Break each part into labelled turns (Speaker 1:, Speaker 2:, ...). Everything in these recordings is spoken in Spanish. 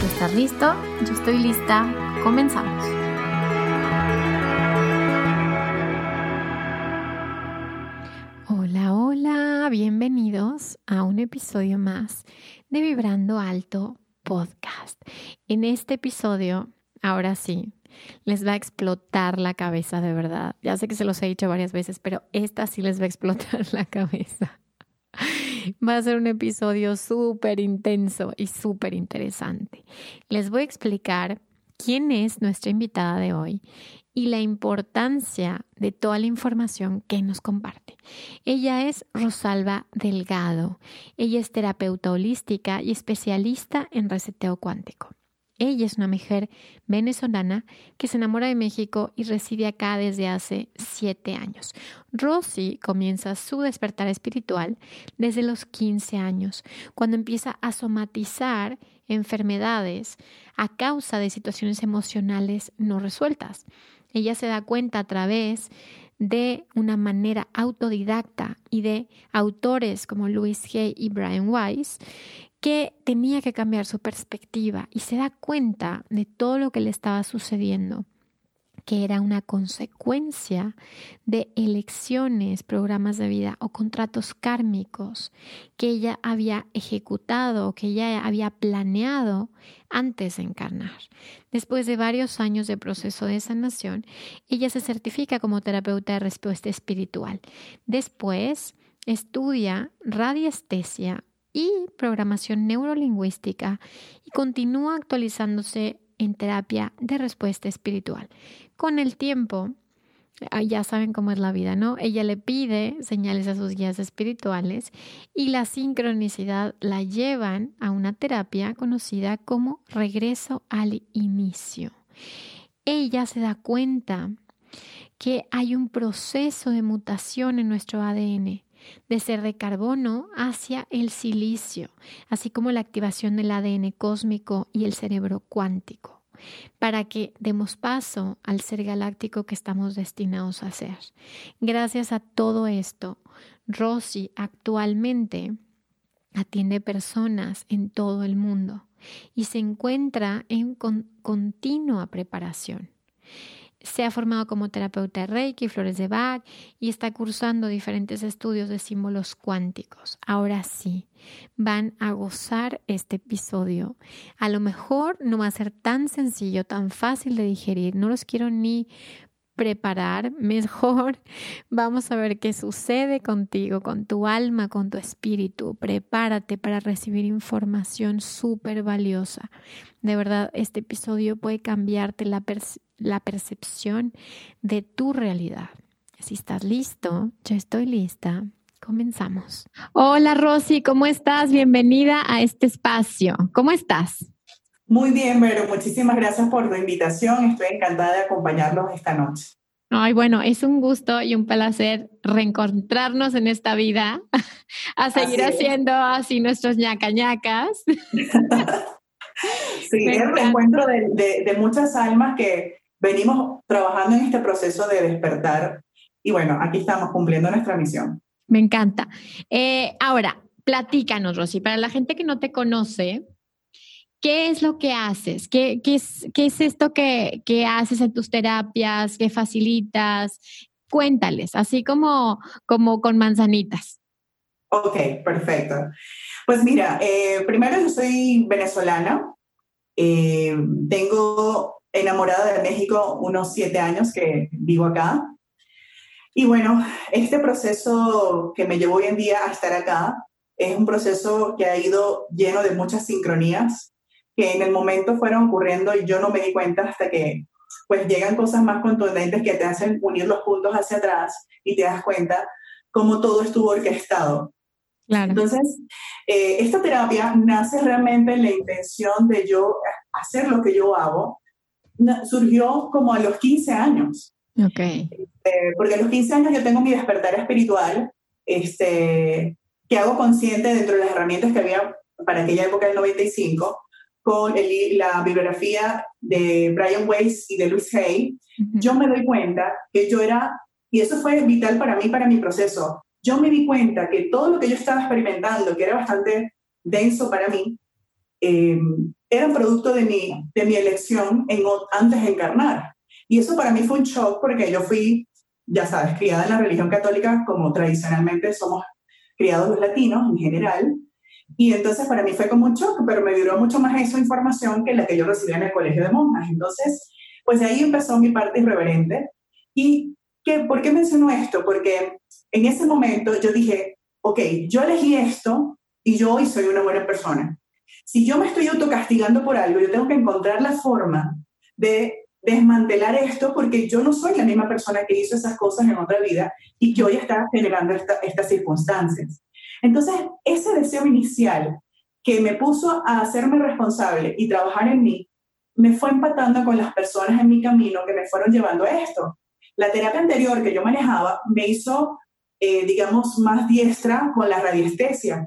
Speaker 1: Tú estás listo, yo estoy lista, comenzamos. Hola, hola, bienvenidos a un episodio más de Vibrando Alto Podcast. En este episodio, ahora sí, les va a explotar la cabeza de verdad. Ya sé que se los he dicho varias veces, pero esta sí les va a explotar la cabeza. Va a ser un episodio súper intenso y súper interesante. Les voy a explicar quién es nuestra invitada de hoy y la importancia de toda la información que nos comparte. Ella es Rosalba Delgado. Ella es terapeuta holística y especialista en reseteo cuántico. Ella es una mujer venezolana que se enamora de México y reside acá desde hace siete años. Rosy comienza su despertar espiritual desde los 15 años, cuando empieza a somatizar enfermedades a causa de situaciones emocionales no resueltas. Ella se da cuenta a través de una manera autodidacta y de autores como Louis Hay y Brian Weiss que tenía que cambiar su perspectiva y se da cuenta de todo lo que le estaba sucediendo que era una consecuencia de elecciones, programas de vida o contratos kármicos que ella había ejecutado, que ella había planeado antes de encarnar. Después de varios años de proceso de sanación, ella se certifica como terapeuta de respuesta espiritual. Después estudia radiestesia y programación neurolingüística y continúa actualizándose en terapia de respuesta espiritual. Con el tiempo, ya saben cómo es la vida, ¿no? Ella le pide señales a sus guías espirituales y la sincronicidad la llevan a una terapia conocida como regreso al inicio. Ella se da cuenta que hay un proceso de mutación en nuestro ADN de ser de carbono hacia el silicio, así como la activación del ADN cósmico y el cerebro cuántico, para que demos paso al ser galáctico que estamos destinados a ser. Gracias a todo esto, Rosy actualmente atiende personas en todo el mundo y se encuentra en continua preparación. Se ha formado como terapeuta de Reiki, Flores de Bach y está cursando diferentes estudios de símbolos cuánticos. Ahora sí, van a gozar este episodio. A lo mejor no va a ser tan sencillo, tan fácil de digerir. No los quiero ni preparar, mejor vamos a ver qué sucede contigo, con tu alma, con tu espíritu. Prepárate para recibir información súper valiosa. De verdad, este episodio puede cambiarte la la percepción de tu realidad. Si estás listo, yo estoy lista. Comenzamos. Hola Rosy, ¿cómo estás? Bienvenida a este espacio. ¿Cómo estás?
Speaker 2: Muy bien, Vero. Muchísimas gracias por la invitación. Estoy encantada de acompañarlos esta noche.
Speaker 1: Ay, bueno, es un gusto y un placer reencontrarnos en esta vida, a seguir haciendo así nuestros ñacañacas.
Speaker 2: sí, es el reencuentro de, muchas almas que venimos trabajando en este proceso de despertar y bueno, aquí estamos cumpliendo nuestra misión.
Speaker 1: Me encanta. Eh, ahora, platícanos, Rosy, para la gente que no te conoce, ¿qué es lo que haces? ¿Qué, qué, es, qué es, esto que, que, haces en tus terapias? ¿Qué facilitas? Cuéntales, así como, como con manzanitas.
Speaker 2: Ok, perfecto. Pues mira, eh, primero yo soy venezolana, Eh, tengo enamorada de México unos siete años que vivo acá. Y bueno, este proceso que me llevó hoy en día a estar acá es un proceso que ha ido lleno de muchas sincronías que en el momento fueron ocurriendo y yo no me di cuenta hasta que pues llegan cosas más contundentes que te hacen unir los puntos hacia atrás y te das cuenta cómo todo estuvo orquestado. Claro. Entonces, eh, esta terapia nace realmente en la intención de yo hacer lo que yo hago. Surgió como a los 15 años.
Speaker 1: Okay.
Speaker 2: Este, porque a los 15 años yo tengo mi despertar espiritual, este, que hago consciente dentro de las herramientas que había para aquella época del 95, con la bibliografía de Brian Weiss y de Louis Hay, yo me doy cuenta que yo era, y eso fue vital para mí, para mi proceso, yo me di cuenta que todo lo que yo estaba experimentando, que era bastante denso para mí, eh, era producto de mi, de mi elección en, antes de encarnar. Y eso para mí fue un shock porque yo fui, ya sabes, criada en la religión católica como tradicionalmente somos criados los latinos en general. Y entonces para mí fue como un shock, pero me duró mucho más esa información que la que yo recibía en el colegio de monjas. Entonces, pues de ahí empezó mi parte irreverente. ¿Y qué, por qué menciono esto? Porque en ese momento yo dije, ok, yo elegí esto y yo hoy soy una buena persona. Si yo me estoy autocastigando por algo, yo tengo que encontrar la forma de desmantelar esto porque yo no soy la misma persona que hizo esas cosas en otra vida y que hoy está generando estas circunstancias. Entonces, ese deseo inicial que me puso a hacerme responsable y trabajar en mí, me fue empatando con las personas en mi camino que me fueron llevando a esto. La terapia anterior que yo manejaba me hizo, eh, digamos, más diestra con la radiestesia.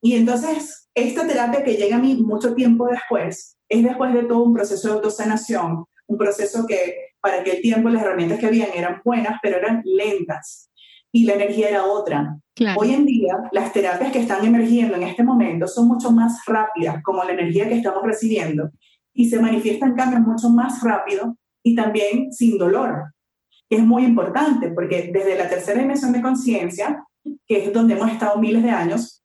Speaker 2: Y entonces, esta terapia que llega a mí mucho tiempo después, es después de todo un proceso de autosanación, un proceso que para aquel tiempo las herramientas que habían eran buenas, pero eran lentas y la energía era otra. Hoy en día, las terapias que están emergiendo en este momento son mucho más rápidas, como la energía que estamos recibiendo, y se manifiestan cambios mucho más rápido y también sin dolor, es muy importante, porque desde la tercera dimensión de conciencia, que es donde hemos estado miles de años,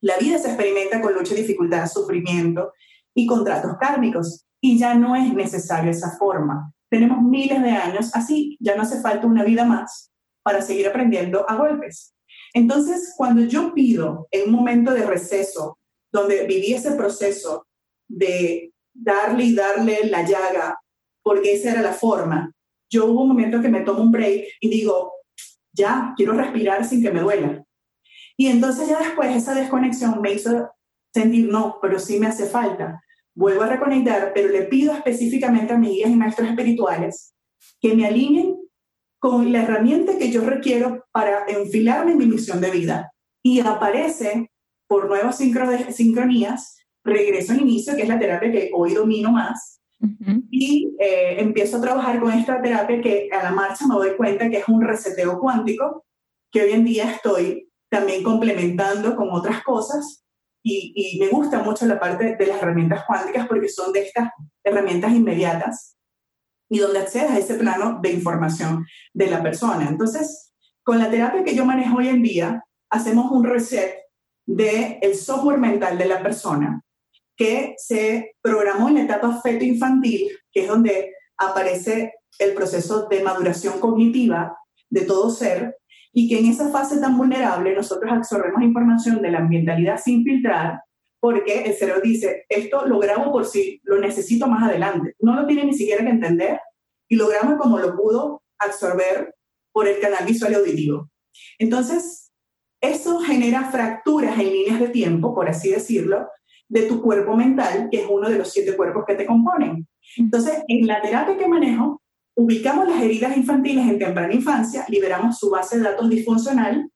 Speaker 2: la vida se experimenta con lucha, dificultad, sufrimiento y contratos kármicos y ya no es necesario esa forma. Tenemos miles de años así, ya no hace falta una vida más para seguir aprendiendo a golpes. Entonces, cuando yo pido en un momento de receso, donde viví ese proceso de darle y darle la llaga, porque esa era la forma, yo hubo un momento que me tomo un break y digo, ya, quiero respirar sin que me duela. Y entonces ya después esa desconexión me hizo sentir, no, pero sí me hace falta vuelvo a reconectar, pero le pido específicamente a mis guías y maestros espirituales que me alineen con la herramienta que yo requiero para enfilarme en mi misión de vida. Y aparece por nuevas sincronías, regreso al inicio, que es la terapia que hoy domino más, y eh, empiezo a trabajar con esta terapia que a la marcha me doy cuenta que es un reseteo cuántico, que hoy en día estoy también complementando con otras cosas y, me gusta mucho la parte de las herramientas cuánticas porque son de estas herramientas inmediatas y donde accedes a ese plano de información de la persona. Entonces, con la terapia que yo manejo hoy en día, hacemos un reset del el software mental de la persona que se programó en la etapa feto infantil, que es donde aparece el proceso de maduración cognitiva de todo ser, y que en esa fase tan vulnerable nosotros absorbemos información de la ambientalidad sin filtrar, porque el cerebro dice, esto lo grabo por si lo necesito más adelante. No lo tiene ni siquiera que entender y lo graba como lo pudo absorber por el canal visual y auditivo. Entonces, eso genera fracturas en líneas de tiempo, por así decirlo, de tu cuerpo mental, que es uno de los siete cuerpos que te componen. Entonces, en la terapia que manejo, ubicamos las heridas infantiles en temprana infancia, liberamos su base de datos disfuncional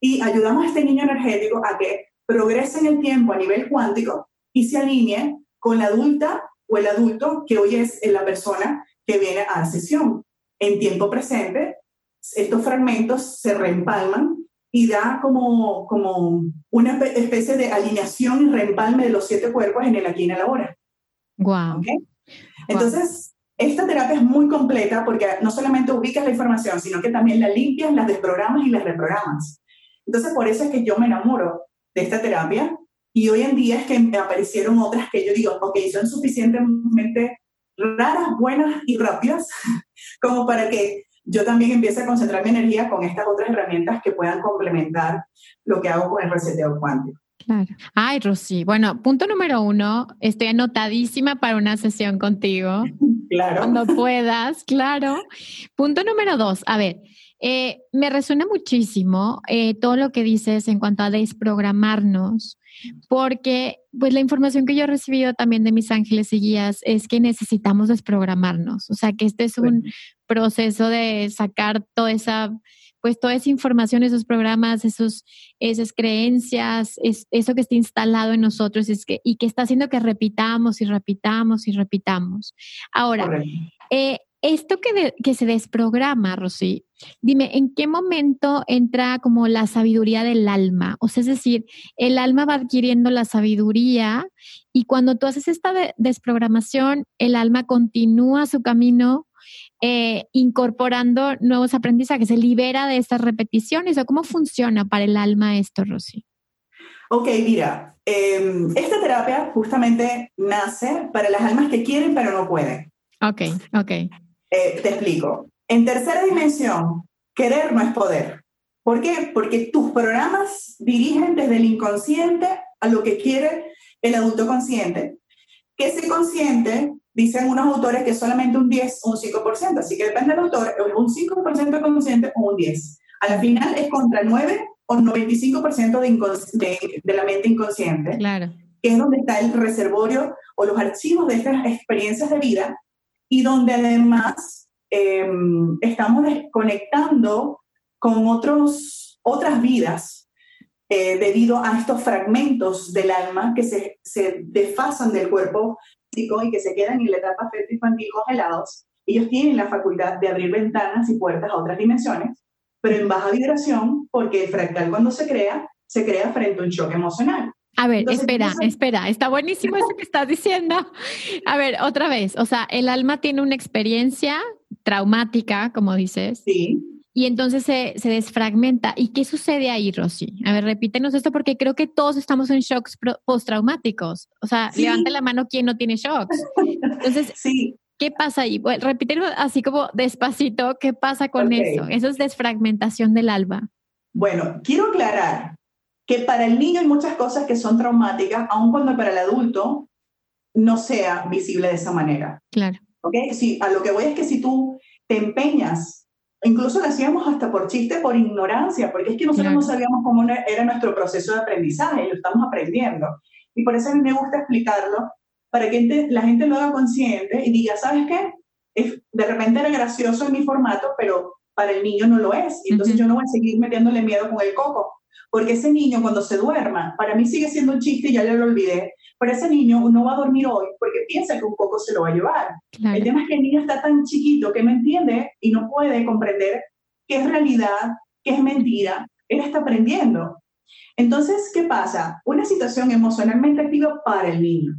Speaker 2: y ayudamos a este niño energético a que progrese en el tiempo a nivel cuántico y se alinee con la adulta o el adulto que hoy es la persona que viene a sesión. En tiempo presente, estos fragmentos se reempalman y da como, como una especie de alineación y reempalme de los siete cuerpos en el aquí y en el ahora.
Speaker 1: Wow.
Speaker 2: Entonces, esta terapia es muy completa porque no solamente ubicas la información, sino que también la limpias, la desprogramas y la reprogramas. Entonces, por eso es que yo me enamoro de esta terapia Y hoy en día es que me aparecieron otras que yo digo, ok, son suficientemente raras, buenas y rápidas como para que yo también empiece a concentrar mi energía con estas otras herramientas que puedan complementar lo que hago con el reseteo cuántico.
Speaker 1: Claro. Ay, Rosy. Bueno, punto número uno, estoy anotadísima para una sesión contigo.
Speaker 2: Claro.
Speaker 1: Cuando puedas, claro. Punto número dos, a ver, eh, me resuena muchísimo eh, todo lo que dices en cuanto a desprogramarnos, porque pues la información que yo he recibido también de mis ángeles y guías es que necesitamos desprogramarnos, o sea que este es un proceso de sacar toda esa pues toda esa información, esos programas, esos, esas creencias, es, eso que está instalado en nosotros es que, y que está haciendo que repitamos y repitamos y repitamos. Ahora, eh, esto que, que, se desprograma, Rosy, dime, ¿en qué momento entra como la sabiduría del alma? O sea, es decir, el alma va adquiriendo la sabiduría y cuando tú haces esta desprogramación, el alma continúa su camino eh, incorporando nuevos aprendizajes, se libera de estas repeticiones o cómo funciona para el alma esto, Rosy?
Speaker 2: Ok, mira, em, esta terapia justamente nace para las almas que quieren pero no pueden.
Speaker 1: Ok, ok.
Speaker 2: Eh, te explico. En tercera dimensión, querer no es poder. ¿Por qué? Porque tus programas dirigen desde el inconsciente a lo que quiere el adulto consciente, que ese consciente dicen unos autores que solamente un 10 o un 5%, así que depende del autor, un 5% consciente o un 10. Al final es contra 9 o 95% de, de, de, la mente inconsciente,
Speaker 1: claro.
Speaker 2: que es donde está el reservorio o los archivos de estas experiencias de vida y donde además eh, estamos desconectando con otros, otras vidas eh, debido a estos fragmentos del alma que se, se desfasan del cuerpo y que se quedan en la etapa feto infantil congelados, ellos tienen la facultad de abrir ventanas y puertas a otras dimensiones, pero en baja vibración, porque el fractal cuando se crea, se crea frente a un choque emocional.
Speaker 1: A ver, espera, espera, está buenísimo eso que estás diciendo. A ver, otra vez, o sea, el alma tiene una experiencia traumática, como dices.
Speaker 2: Sí
Speaker 1: y entonces se, se, desfragmenta. ¿Y qué sucede ahí, Rosy? A ver, repítenos esto porque creo que todos estamos en shocks postraumáticos. O sea, levanta la mano quien no tiene shocks. Entonces,
Speaker 2: sí.
Speaker 1: ¿qué pasa ahí? Bueno, repítenos así como despacito, ¿qué pasa con eso? Eso es desfragmentación del alma.
Speaker 2: Bueno, quiero aclarar que para el niño hay muchas cosas que son traumáticas, aun cuando para el adulto no sea visible de esa manera.
Speaker 1: Claro.
Speaker 2: ¿Ok? Sí, a lo que voy es que si tú te empeñas Incluso lo hacíamos hasta por chiste, por ignorancia, porque es que nosotros no sabíamos cómo era nuestro proceso de aprendizaje lo estamos aprendiendo. Y por eso a mí me gusta explicarlo, para que la gente lo haga consciente y diga, ¿sabes qué? de repente era gracioso en mi formato, pero para el niño no lo es. Y entonces yo no voy a seguir metiéndole miedo con el coco. Porque ese niño cuando se duerma, para mí sigue siendo un chiste y ya lo olvidé, pero ese niño no va a dormir hoy porque piensa que un poco se lo va a llevar. El tema es que el niño está tan chiquito que no entiende y no puede comprender qué es realidad, qué es mentira. Él está aprendiendo. Entonces, ¿qué pasa? Una situación emocionalmente activa para el niño.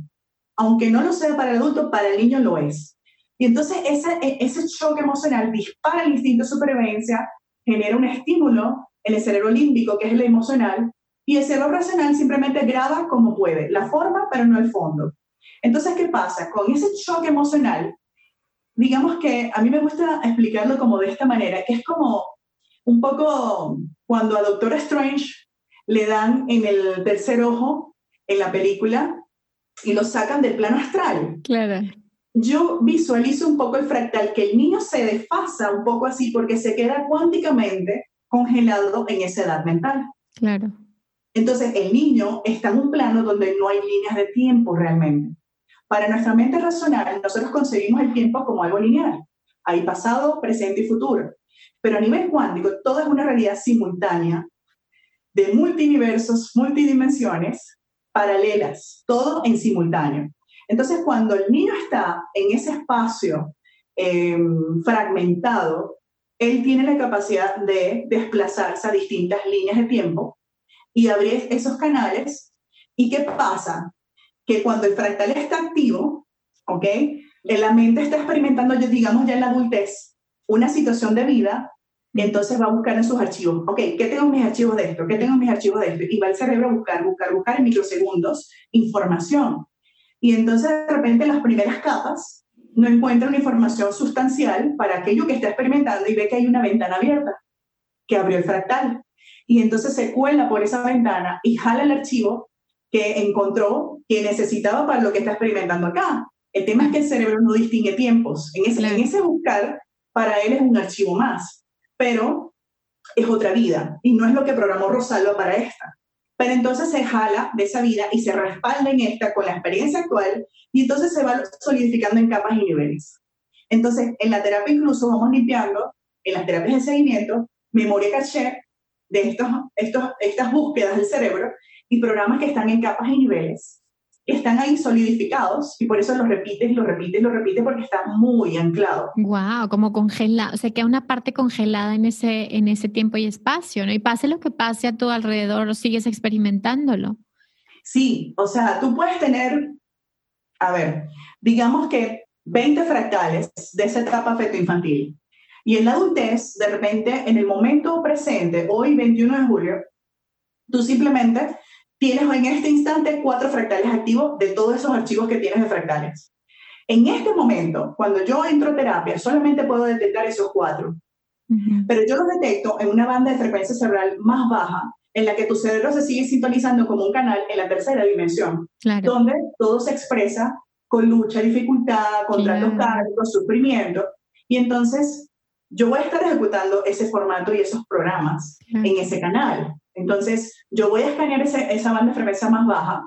Speaker 2: Aunque no lo sea para el adulto, para el niño lo es. Y entonces ese, ese shock emocional dispara el instinto de supervivencia, genera un estímulo en el cerebro límbico, que es el emocional, y el cerebro racional simplemente graba como puede, la forma, pero no el fondo. Entonces, ¿qué pasa? Con ese shock emocional, digamos que a mí me gusta explicarlo como de esta manera, que es como un poco cuando a Doctor Strange le dan en el tercer ojo en la película y lo sacan del plano astral.
Speaker 1: Claro.
Speaker 2: Yo visualizo un poco el fractal, que el niño se desfasa un poco así porque se queda cuánticamente congelado en esa edad mental.
Speaker 1: Claro.
Speaker 2: Entonces, el niño está en un plano donde no hay líneas de tiempo realmente. Para nuestra mente racional, nosotros concebimos el tiempo como algo lineal. Hay pasado, presente y futuro. Pero a nivel cuántico, todo es una realidad simultánea de multiversos, multidimensiones, paralelas, todo en simultáneo. Entonces, cuando el niño está en ese espacio em, fragmentado, él tiene la capacidad de desplazarse a distintas líneas de tiempo y abrir esos canales. ¿Y qué pasa? Que cuando el fractal está activo, ¿ok? La mente está experimentando, digamos ya en la adultez, una situación de vida entonces va a buscar en sus archivos, ok, ¿qué tengo en mis archivos de esto? ¿Qué tengo en mis archivos de esto? Y va el cerebro a buscar, buscar, buscar en microsegundos información. Y entonces de repente las primeras capas no encuentra una información sustancial para aquello que está experimentando y ve que hay una ventana abierta que abrió el fractal. Y entonces se cuela por esa ventana y jala el archivo que encontró que necesitaba para lo que está experimentando acá. El tema es que el cerebro no distingue tiempos. En ese, en ese buscar, para él es un archivo más pero es otra vida y no es lo que programó Rosalba para esta. Pero entonces se jala de esa vida y se respalda en esta con la experiencia actual y entonces se va solidificando en capas y niveles. Entonces, en la terapia incluso vamos limpiando, en las terapias de seguimiento, memoria caché de estos, estos, estas búsquedas del cerebro y programas que están en capas y niveles están ahí solidificados y por eso los repites, lo repites, lo repites porque está muy anclado.
Speaker 1: Wow, como congelado, o sea, queda una parte congelada en ese, en ese tiempo y espacio, ¿no? Y pase lo que pase a tu alrededor, sigues experimentándolo.
Speaker 2: Sí, o sea, tú puedes tener, a ver, digamos que 20 fractales de esa etapa feto-infantil. Y en la adultez, de repente, en el momento presente, hoy 21 de julio, tú simplemente tienes en este instante cuatro fractales activos de todos esos archivos que tienes de fractales. En este momento, cuando yo entro a terapia, solamente puedo detectar esos cuatro, pero yo los detecto en una banda de frecuencia cerebral más baja, en la que tu cerebro se sigue sintonizando como un canal en la tercera dimensión, donde todo se expresa con lucha, dificultad, contratos claro. sufrimiento, y entonces yo voy a estar ejecutando ese formato y esos programas en ese canal. Entonces, yo voy a escanear esa banda de frecuencia más baja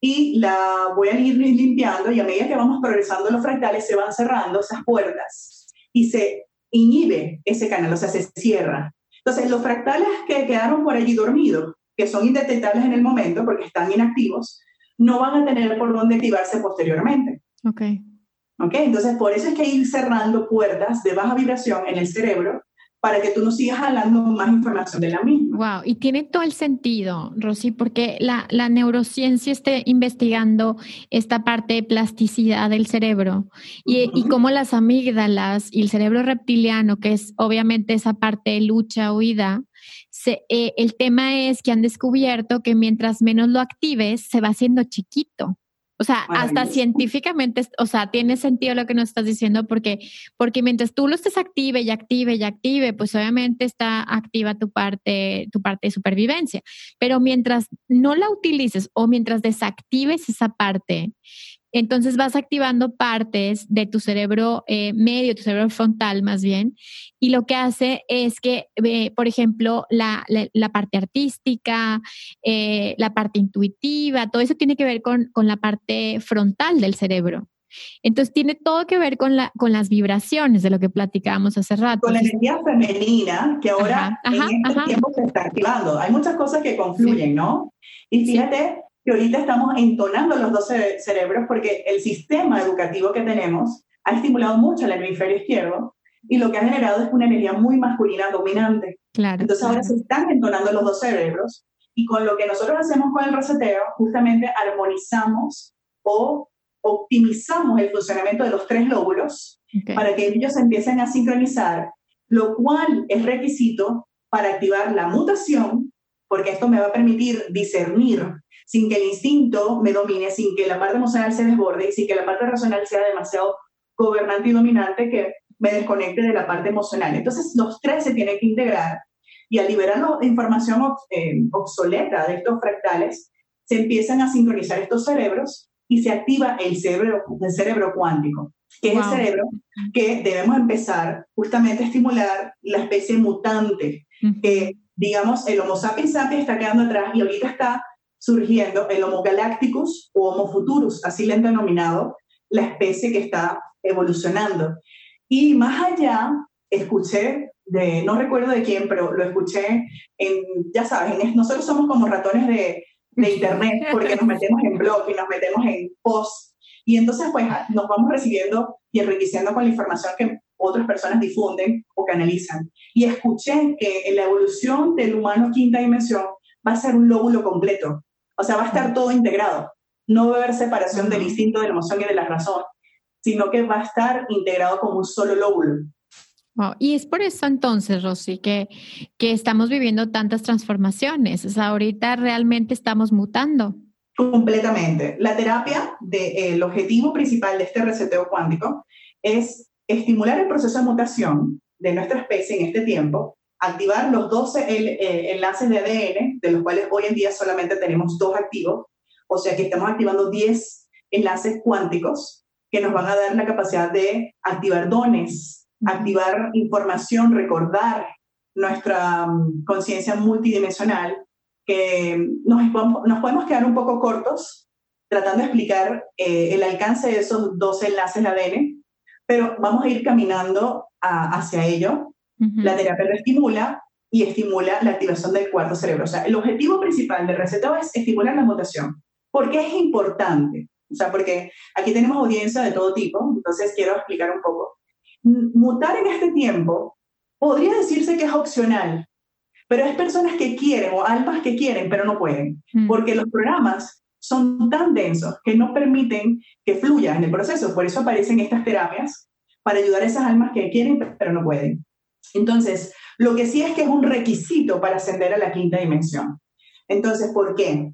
Speaker 2: y la voy a ir limpiando y a medida que vamos progresando los fractales se van cerrando esas puertas y se inhibe ese canal, o sea, se cierra. Entonces, los fractales que quedaron por allí dormidos, que son indetectables en el momento porque están inactivos, no van a tener por dónde activarse posteriormente.
Speaker 1: Ok.
Speaker 2: Ok, entonces por eso es que hay ir cerrando puertas de baja vibración en el cerebro para que tú no sigas hablando más información de la misma.
Speaker 1: Wow, y tiene todo el sentido, Rosy, porque la, la neurociencia está investigando esta parte de plasticidad del cerebro y, y cómo las amígdalas y el cerebro reptiliano, que es obviamente esa parte de lucha, huida, se, eh, el tema es que han descubierto que mientras menos lo actives, se va haciendo chiquito. O sea, hasta científicamente, o sea, tiene sentido lo que nos estás diciendo porque, porque mientras tú lo estés active y active y active, pues obviamente está activa tu parte, tu parte de supervivencia. Pero mientras no la utilices o mientras desactives esa parte, entonces vas activando partes de tu cerebro eh, medio, tu cerebro frontal más bien, y lo que hace es que, eh, por ejemplo, la, parte artística, eh, la parte intuitiva, todo eso tiene que ver con, la parte frontal del cerebro. Entonces tiene todo que ver con, la, con las vibraciones de lo que platicábamos hace rato.
Speaker 2: Con la energía femenina que ahora en este tiempo se está activando. Hay muchas cosas que confluyen, ¿no? Y fíjate que ahorita estamos entonando los dos cerebros porque el sistema educativo que tenemos ha estimulado mucho el hemisferio izquierdo y lo que ha generado es una energía muy masculina dominante.
Speaker 1: Claro,
Speaker 2: Entonces ahora se están entonando los dos cerebros y con lo que nosotros hacemos con el reseteo, justamente armonizamos o optimizamos el funcionamiento de los tres lóbulos para que ellos empiecen a sincronizar, lo cual es requisito para activar la mutación, porque esto me va a permitir discernir sin que el instinto me domine, sin que la parte emocional se desborde y sin que la parte racional sea demasiado gobernante y dominante que me desconecte de la parte emocional. Entonces, los tres se tienen que integrar y al liberar la información eh, obsoleta de estos fractales, se empiezan a sincronizar estos cerebros y se activa el cerebro, el cerebro cuántico, que es el cerebro que debemos empezar justamente a estimular la especie mutante, que digamos el Homo sapiens sapiens está quedando atrás y ahorita está surgiendo el Homo galacticus o Homo futurus, así le han denominado la especie que está evolucionando. Y más allá, escuché de, no recuerdo de quién, pero lo escuché en, ya sabes, nosotros somos como ratones de, de internet porque nos metemos en blog y nos metemos en post. Y entonces, pues, nos vamos recibiendo y enriqueciendo con la información que otras personas difunden o canalizan. Y escuché que en la evolución del humano quinta dimensión va a ser un lóbulo completo. O sea, va a estar todo integrado. No va a haber separación del instinto, de la emoción y de la razón, sino que va a estar integrado como un solo lóbulo.
Speaker 1: Y es por eso entonces, Rosy, que, que estamos viviendo tantas transformaciones. O sea, ahorita realmente estamos mutando.
Speaker 2: Completamente. La terapia, de, el objetivo principal de este reseteo cuántico es estimular el proceso de mutación de nuestra especie en este tiempo, activar los 12 eh, enlaces de ADN, de los cuales hoy en día solamente tenemos dos activos, o sea que estamos activando 10 enlaces cuánticos que nos van a dar la capacidad de activar dones, activar información, recordar nuestra mm, conciencia multidimensional, que nos, nos, podemos quedar un poco cortos tratando de explicar eh, el alcance de esos dos enlaces de ADN, pero vamos a ir caminando hacia ello. La terapia lo estimula y estimula la activación del cuarto cerebro. O sea, el objetivo principal del recetado es estimular la mutación. ¿Por qué es importante? O sea, porque aquí tenemos audiencia de todo tipo, entonces quiero explicar un poco. Mutar en este tiempo podría decirse que es opcional, pero es personas que quieren o almas que quieren, pero no pueden, mm. porque los programas son tan densos que no permiten que fluya en el proceso. Por eso aparecen estas terapias para ayudar a esas almas que quieren, pero no pueden. Entonces, lo que sí es que es un requisito para ascender a la quinta dimensión. Entonces, ¿por qué?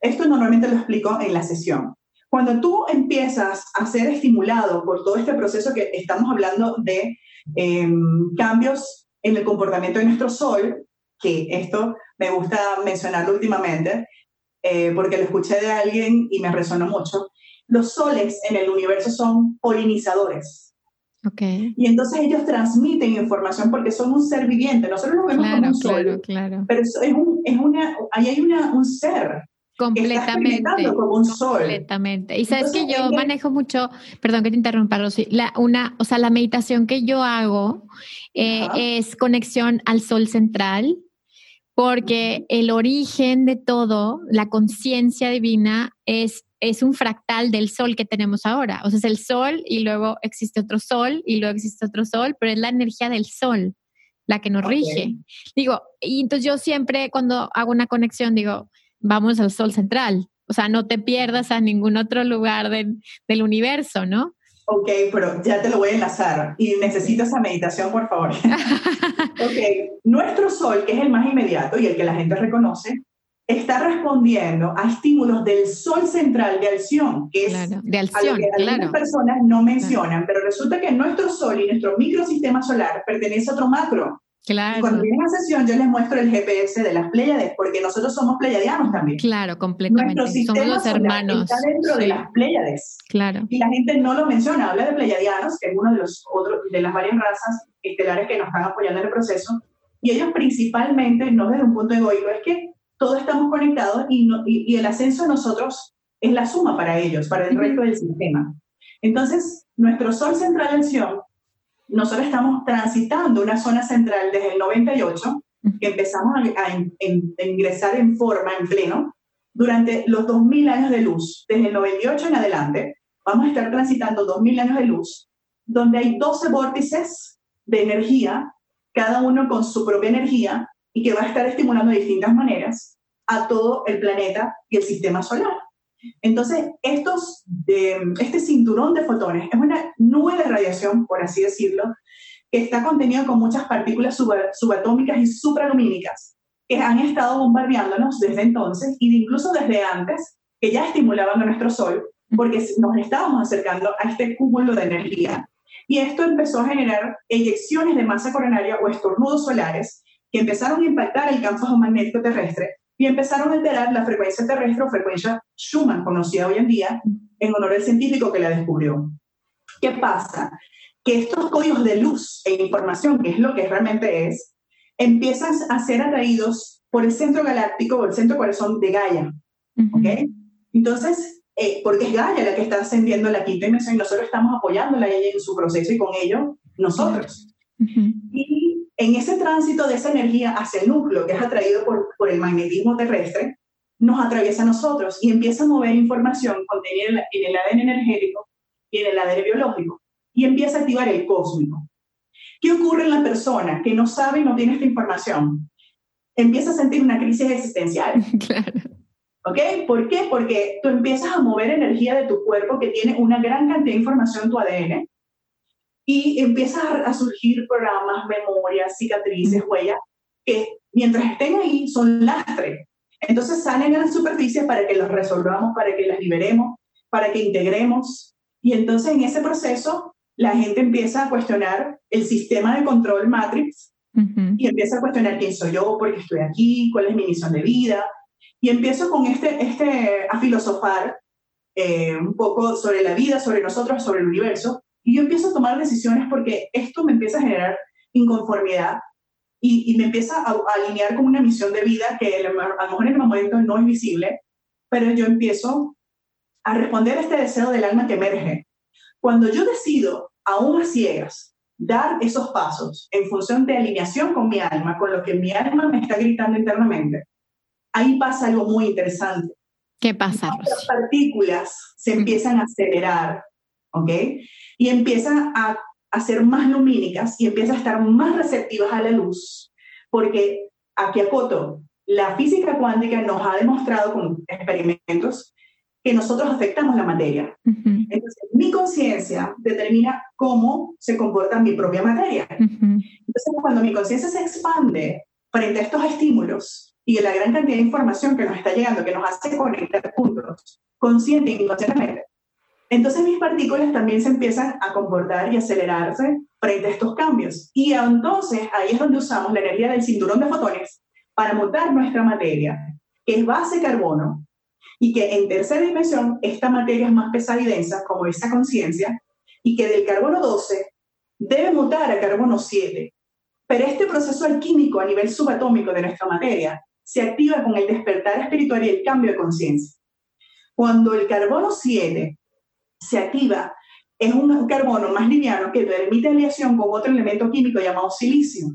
Speaker 2: Esto normalmente lo explico en la sesión. Cuando tú empiezas a ser estimulado por todo este proceso que estamos hablando de em, cambios en el comportamiento de nuestro sol, que esto me gusta mencionarlo últimamente, eh, porque lo escuché de alguien y me resonó mucho, los soles en el universo son polinizadores.
Speaker 1: Okay.
Speaker 2: Y entonces ellos transmiten información porque son un ser viviente. Nosotros lo vemos como un sol,
Speaker 1: claro.
Speaker 2: pero es, un, es una, ahí hay una, un ser
Speaker 1: Completamente.
Speaker 2: Como un sol.
Speaker 1: Completamente. Y sabes que yo manejo mucho, perdón que te interrumpa, Rosy, la, una, o sea, la meditación que yo hago eh, es conexión al sol central, porque el origen de todo, la conciencia divina, es, es un fractal del sol que tenemos ahora. O sea, es el sol y luego existe otro sol y luego existe otro sol, pero es la energía del sol la que nos rige. Digo, y entonces yo siempre cuando hago una conexión digo, vamos al sol central. O sea, no te pierdas a ningún otro lugar del universo, ¿no?
Speaker 2: Ok, pero ya te lo voy a enlazar y necesito esa meditación, por favor. ok, nuestro sol, que es el más inmediato y el que la gente reconoce, está respondiendo a estímulos del sol central de Alción, que es
Speaker 1: claro, de Alción,
Speaker 2: que algunas personas no mencionan, pero resulta que nuestro sol y nuestro microsistema solar pertenece a otro macro.
Speaker 1: Claro.
Speaker 2: cuando vienen a sesión yo les muestro el GPS de las Pléyades, porque nosotros somos pleiadianos también.
Speaker 1: Claro, completamente. somos los hermanos.
Speaker 2: Está dentro de las Pléyades.
Speaker 1: Claro.
Speaker 2: Y la gente no lo menciona, habla de pleiadianos, que es uno de los otros, de las varias razas estelares que nos están apoyando en el proceso. Y ellos principalmente, no desde un punto egoico, es que todos estamos conectados y, y, el ascenso de nosotros es la suma para ellos, para el resto del sistema. Entonces, nuestro Sol Central en Sion nosotros estamos transitando una zona central desde el 98, que empezamos a, ingresar en forma, en pleno, durante los 2000 años de luz. Desde el 98 en adelante, vamos a estar transitando 2000 años de luz, donde hay 12 vórtices de energía, cada uno con su propia energía, y que va a estar estimulando de distintas maneras a todo el planeta y el sistema solar. Entonces, este cinturón de fotones es una nube de radiación, por así decirlo, que está contenido con muchas partículas subatómicas y supralumínicas que han estado bombardeándonos desde entonces y incluso desde antes, que ya estimulaban a nuestro Sol, porque nos estábamos acercando a este cúmulo de energía. Y esto empezó a generar eyecciones de masa coronaria o estornudos solares que empezaron a impactar el campo magnético terrestre y empezaron a alterar la frecuencia terrestre o frecuencia Schumann, conocida hoy en día, en honor al científico que la descubrió. ¿Qué pasa? Que estos códigos de luz e información, que es lo que realmente es, empiezan a ser atraídos por el centro galáctico o el centro corazón de Gaia. ¿Ok? Entonces, eh, porque es Gaia la que está ascendiendo la quinta dimensión y nosotros estamos apoyándola a ella en su proceso y con ello nosotros. Y en ese tránsito de esa energía hacia el núcleo, que es atraído por, por el magnetismo terrestre, nos atraviesa a nosotros y empieza a mover información contenida en el ADN energético y en el ADN biológico y empieza a activar el cósmico. ¿Qué ocurre en la persona que no sabe y no tiene esta información? Empieza a sentir una crisis existencial.
Speaker 1: Claro.
Speaker 2: ¿Ok? ¿Por qué? Porque tú empiezas a mover energía de tu cuerpo que tiene una gran cantidad de información en tu ADN y empiezan a surgir programas, memorias, cicatrices, huellas, que mientras estén ahí son lastre. Entonces salen a la superficie para que los resolvamos, para que las liberemos, para que integremos. Y entonces en ese proceso la gente empieza a cuestionar el sistema de control Matrix y empieza a cuestionar quién soy yo, por qué estoy aquí, cuál es mi misión de vida. Y empiezo con este, este a filosofar eh, un poco sobre la vida, sobre nosotros, sobre el universo. Y yo empiezo a tomar decisiones porque esto me empieza a generar inconformidad y, y me empieza a, alinear con una misión de vida que a lo mejor en el momento no es visible, pero yo empiezo a responder a este deseo del alma que emerge. Cuando yo decido, aún a ciegas, dar esos pasos en función de alineación con mi alma, con lo que mi alma me está gritando internamente, ahí pasa algo muy interesante.
Speaker 1: ¿Qué pasa?
Speaker 2: Las partículas se empiezan a acelerar, ¿ok? Y empiezan a, a ser más lumínicas y empiezan a estar más receptivas a la luz, porque aquí acoto, la física cuántica nos ha demostrado con experimentos que nosotros afectamos la materia. Entonces, mi conciencia determina cómo se comporta mi propia materia. Entonces, cuando mi conciencia se expande frente a estos estímulos y la gran cantidad de información que nos está llegando, que nos hace conectar puntos, consciente y inconscientemente, entonces mis partículas también se empiezan a comportar y acelerarse frente a estos cambios. Y entonces ahí es donde usamos la energía del cinturón de fotones para montar nuestra materia, que es base carbono, y que en tercera dimensión esta materia es más pesada y densa, como esa conciencia, y que del carbono 12 debe mutar a carbono 7. Pero este proceso alquímico a nivel subatómico de nuestra materia se activa con el despertar espiritual y el cambio de conciencia. Cuando el carbono 7 se activa, es un carbono más liviano que permite aleación con otro elemento químico llamado silicio.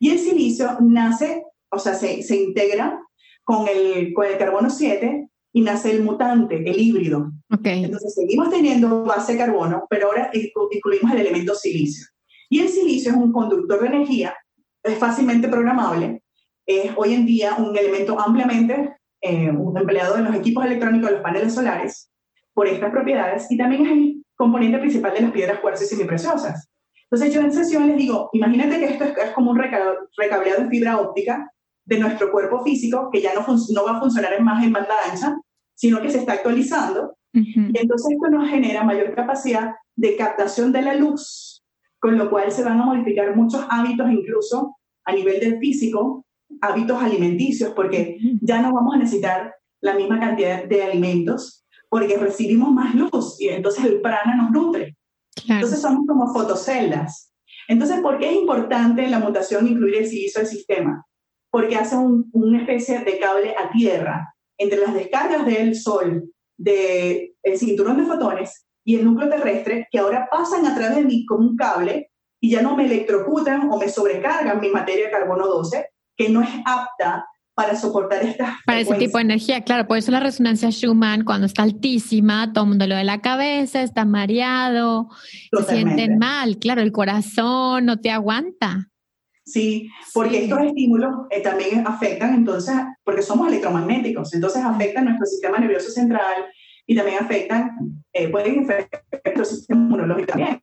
Speaker 2: Y el silicio nace, o sea, se, se integra con el, con el carbono 7 y nace el mutante, el híbrido.
Speaker 1: Okay.
Speaker 2: Entonces seguimos teniendo base de carbono, pero ahora incluimos el elemento silicio. Y el silicio es un conductor de energía, es fácilmente programable, es hoy en día un elemento ampliamente eh, empleado en los equipos electrónicos de los paneles solares por estas propiedades y también es el componente principal de las piedras cuarzo y semipreciosas. Entonces yo en sesión les digo, imagínate que esto es, es como un recableado de fibra óptica de nuestro cuerpo físico, que ya no, no va a funcionar más en banda ancha, sino que se está actualizando. Y entonces esto nos genera mayor capacidad de captación de la luz, con lo cual se van a modificar muchos hábitos, incluso a nivel del físico, hábitos alimenticios, porque ya no vamos a necesitar la misma cantidad de alimentos, porque recibimos más luz y entonces el prana nos nutre. Entonces somos como fotoceldas. Entonces, ¿por qué es importante la mutación incluir el silicio del sistema? porque hace una especie de cable a tierra entre las descargas del Sol, del cinturón de fotones y el núcleo terrestre, que ahora pasan a través de mí como un cable y ya no me electrocutan o me sobrecargan mi materia de carbono 12, que no es apta para soportar estas.
Speaker 1: Para ese tipo de energía, claro. Por eso la resonancia Schumann, cuando está altísima, todo el mundo lo de la cabeza, está mareado, se sienten mal. Claro, el corazón no te aguanta.
Speaker 2: ¿sí? Porque estos estímulos eh, también afectan, entonces, porque somos electromagnéticos, entonces afectan nuestro sistema nervioso central y también afectan, eh, pueden afectar nuestro sistema inmunológico también.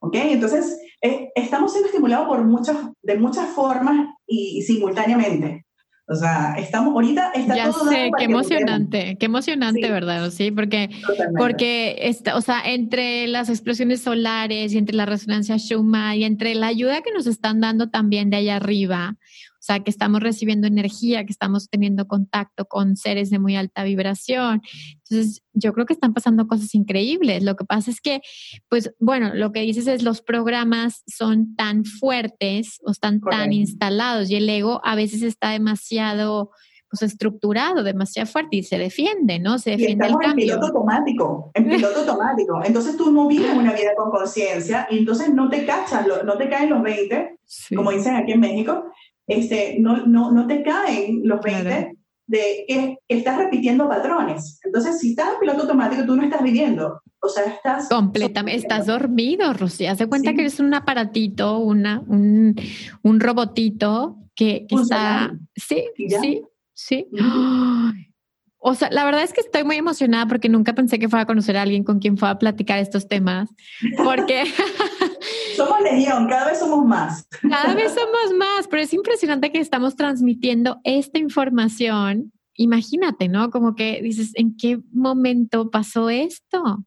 Speaker 2: ¿Ok? Entonces, eh, estamos siendo estimulados por muchas, de muchas formas y simultáneamente. O sea, estamos ahorita está
Speaker 1: ya sé, qué emocionante, qué emocionante, ¿verdad? Sí, porque porque está, o sea, entre las explosiones solares y entre la resonancia Schumann y entre la ayuda que nos están dando también de allá arriba, o sea, que estamos recibiendo energía, que estamos teniendo contacto con seres de muy alta vibración. Entonces, yo creo que están pasando cosas increíbles. Lo que pasa es que, pues, bueno, lo que dices es los programas son tan fuertes o están tan instalados y el ego a veces está demasiado pues estructurado, demasiado fuerte y se defiende, ¿no? Se defiende
Speaker 2: el cambio. En piloto automático, en piloto automático. Entonces tú no vives una vida con conciencia y entonces no te cachas, no te caen los 20, como dicen aquí en México, este, no, no, no te caen los 20 de que, estás repitiendo patrones. Entonces, si estás en piloto automático, tú no estás viviendo. O sea, estás...
Speaker 1: Completamente, estás dormido, Rosy. Haz de cuenta que eres un aparatito, una, un, un robotito que, está... Sí, sí, sí. O sea, la verdad es que estoy muy emocionada porque nunca pensé que fuera a conocer a alguien con quien fuera a platicar estos temas, porque...
Speaker 2: somos legión, cada vez somos más.
Speaker 1: cada vez somos más, pero es impresionante que estamos transmitiendo esta información. Imagínate, ¿no? Como que dices, ¿en qué momento pasó esto?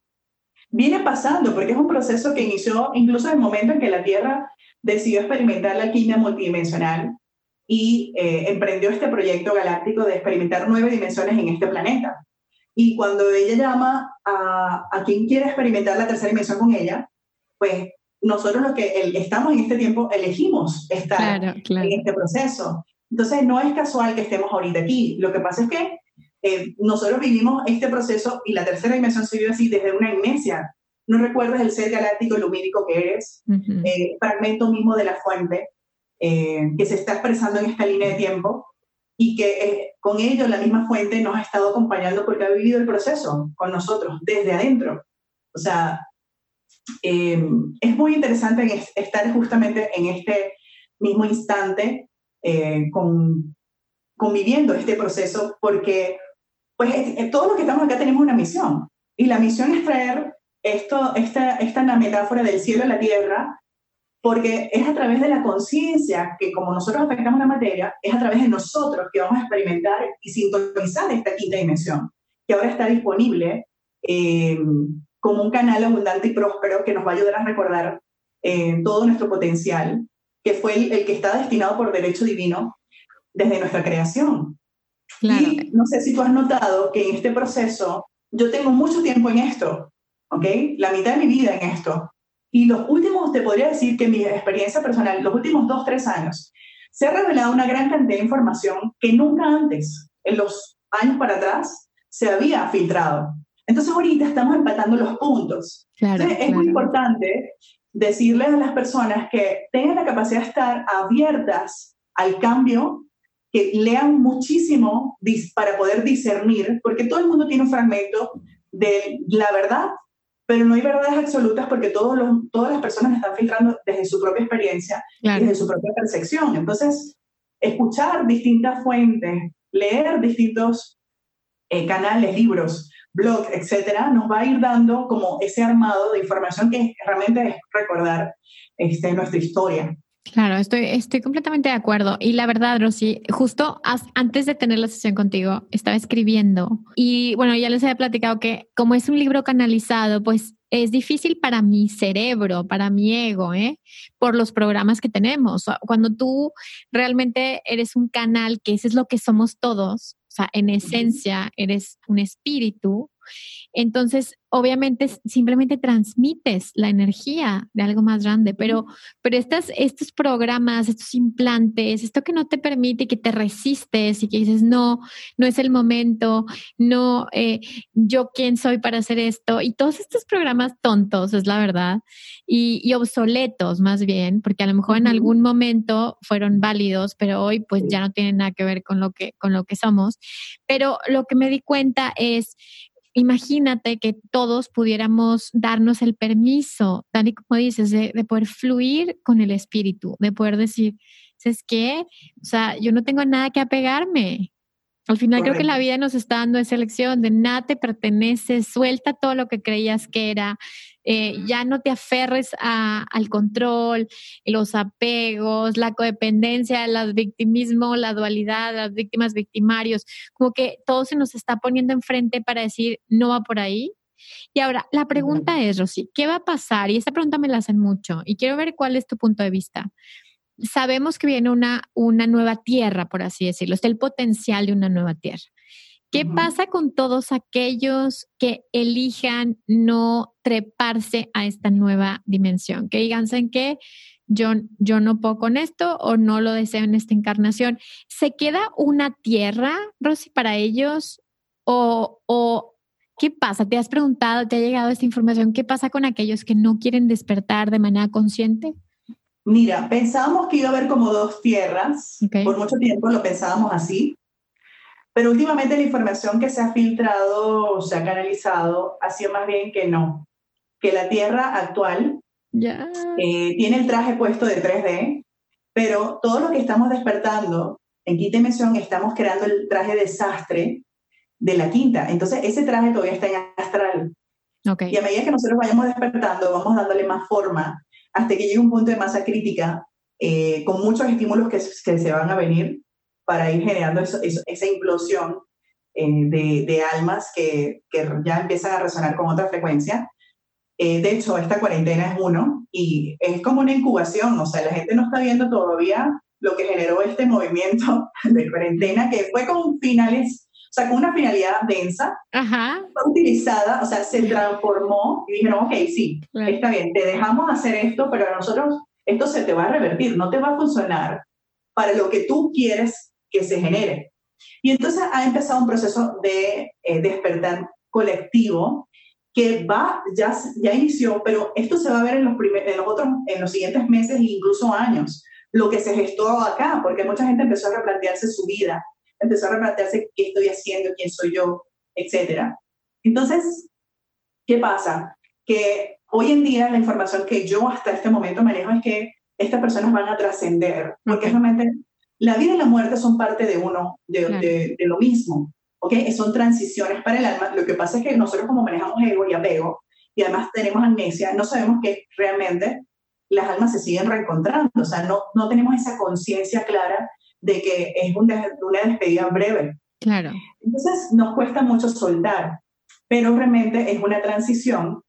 Speaker 2: Viene pasando, porque es un proceso que inició incluso en el momento en que la Tierra decidió experimentar la alquimia multidimensional y eh, emprendió este proyecto galáctico de experimentar nueve dimensiones en este planeta. Y cuando ella llama a, a quien quiere experimentar la tercera dimensión con ella, pues nosotros los que estamos en este tiempo elegimos estar en este proceso. Entonces no es casual que estemos ahorita aquí. Lo que pasa es que eh, nosotros vivimos este proceso y la tercera dimensión se vive así desde una inmensa. No recuerdas el ser galáctico lumínico que eres, eh, fragmento mismo de la fuente, eh, que se está expresando en esta línea de tiempo y que eh, con ello la misma fuente nos ha estado acompañando porque ha vivido el proceso con nosotros desde adentro. O sea, eh, es muy interesante estar justamente en este mismo instante con, conviviendo este proceso porque pues todos los que estamos acá tenemos una misión y la misión es traer esto, esta, esta metáfora del cielo a la tierra porque es a través de la conciencia que como nosotros afectamos la materia, es a través de nosotros que vamos a experimentar y sintonizar esta quinta dimensión, que ahora está disponible eh, como un canal abundante y próspero que nos va a ayudar a recordar eh, todo nuestro potencial, que fue el, que está destinado por derecho divino desde nuestra creación. Y no sé si tú has notado que en este proceso yo tengo mucho tiempo en esto, ¿ok? La mitad de mi vida en esto. Y los últimos, te podría decir que mi experiencia personal, los últimos dos, tres años, se ha revelado una gran cantidad de información que nunca antes, en los años para atrás, se había filtrado. Entonces ahorita estamos empatando los puntos. es muy importante decirles a las personas que tengan la capacidad de estar abiertas al cambio, que lean muchísimo para poder discernir, porque todo el mundo tiene un fragmento de la verdad pero no hay verdades absolutas porque todos los, todas las personas están filtrando desde su propia experiencia, desde su propia percepción. Entonces, escuchar distintas fuentes, leer distintos eh, canales, libros, blogs, etcétera, nos va a ir dando como ese armado de información que realmente es recordar este, nuestra historia.
Speaker 1: Claro, estoy, estoy completamente de acuerdo. Y la verdad, Rosy, justo antes de tener la sesión contigo, estaba escribiendo y bueno, ya les había platicado que como es un libro canalizado, pues es difícil para mi cerebro, para mi ego, ¿eh? por los programas que tenemos. Cuando tú realmente eres un canal, que eso es lo que somos todos, o sea, en esencia eres un espíritu, entonces, obviamente, simplemente transmites la energía de algo más grande, pero, pero estas, estos programas, estos implantes, esto que no te permite, que te resistes y que dices, no, no es el momento, no, eh, yo quién soy para hacer esto, y todos estos programas tontos, es la verdad, y, y obsoletos más bien, porque a lo mejor en algún momento fueron válidos, pero hoy pues ya no tienen nada que ver con lo que, con lo que somos. Pero lo que me di cuenta es imagínate que todos pudiéramos darnos el permiso, tal y como dices, de, poder fluir con el espíritu, de poder decir, ¿sabes qué? O sea, yo no tengo nada que apegarme. Al final creo que la vida nos está dando esa elección de nada te pertenece, suelta todo lo que creías que era, eh, ya no te aferres al control, los apegos, la codependencia, el victimismo, la dualidad, las víctimas victimarios, como que todo se nos está poniendo enfrente para decir, no va por ahí. Y ahora, la pregunta es, Rosy, ¿qué va a pasar? Y esta pregunta me la hacen mucho y quiero ver cuál es tu punto de vista. Sabemos que viene una, una nueva tierra, por así decirlo, está el potencial de una nueva tierra. ¿Qué pasa con todos aquellos que elijan no treparse a esta nueva dimensión? Que digan, ¿saben qué? Yo, yo no puedo con esto o no lo deseo en esta encarnación. ¿Se queda una tierra, Rosy, para ellos? ¿O, o qué pasa? ¿Te has preguntado, te ha llegado esta información? ¿Qué pasa con aquellos que no quieren despertar de manera consciente?
Speaker 2: Mira, pensábamos que iba a haber como dos tierras. Por mucho tiempo lo pensábamos así. Pero últimamente la información que se ha filtrado, se ha canalizado, ha sido más bien que no, que la Tierra actual eh, tiene el traje puesto de 3D, pero todo lo que estamos despertando en quinta dimensión estamos creando el traje desastre de la quinta. Entonces, ese traje todavía está en astral.
Speaker 1: Okay.
Speaker 2: Y a medida que nosotros vayamos despertando, vamos dándole más forma hasta que llegue un punto de masa crítica eh, con muchos estímulos que, que, se van a venir para ir generando eso, esa implosión eh, de, de, almas que, que, ya empiezan a resonar con otra frecuencia. Eh, de hecho, esta cuarentena es uno y es como una incubación, o sea, la gente no está viendo todavía lo que generó este movimiento de cuarentena, que fue con finales, sea, con una finalidad densa,
Speaker 1: Ajá.
Speaker 2: fue utilizada, o sea, se transformó y dijeron, ok, sí, claro. está bien, te dejamos hacer esto, pero a nosotros esto se te va a revertir, no te va a funcionar para lo que tú quieres que se genere. Y entonces ha empezado un proceso de eh, despertar colectivo que va, ya, ya inició, pero esto se va a ver en los, primer, en los, otros, en los siguientes meses e incluso años, lo que se gestó acá, porque mucha gente empezó a replantearse su vida, empezó a replantearse qué estoy haciendo, quién soy yo, etc. Entonces, ¿qué pasa? Que hoy en día la información que yo hasta este momento manejo es que estas personas van a trascender, porque realmente la vida y la muerte son parte de uno, de, claro. de, de lo mismo. ¿okay? Son transiciones para el alma. Lo que pasa es que nosotros como manejamos ego y apego, y además tenemos amnesia, no sabemos que realmente las almas se siguen reencontrando, o sea, no, no tenemos esa conciencia clara de que es un de, una despedida breve.
Speaker 1: Claro.
Speaker 2: Entonces nos cuesta mucho soltar, pero realmente es una transición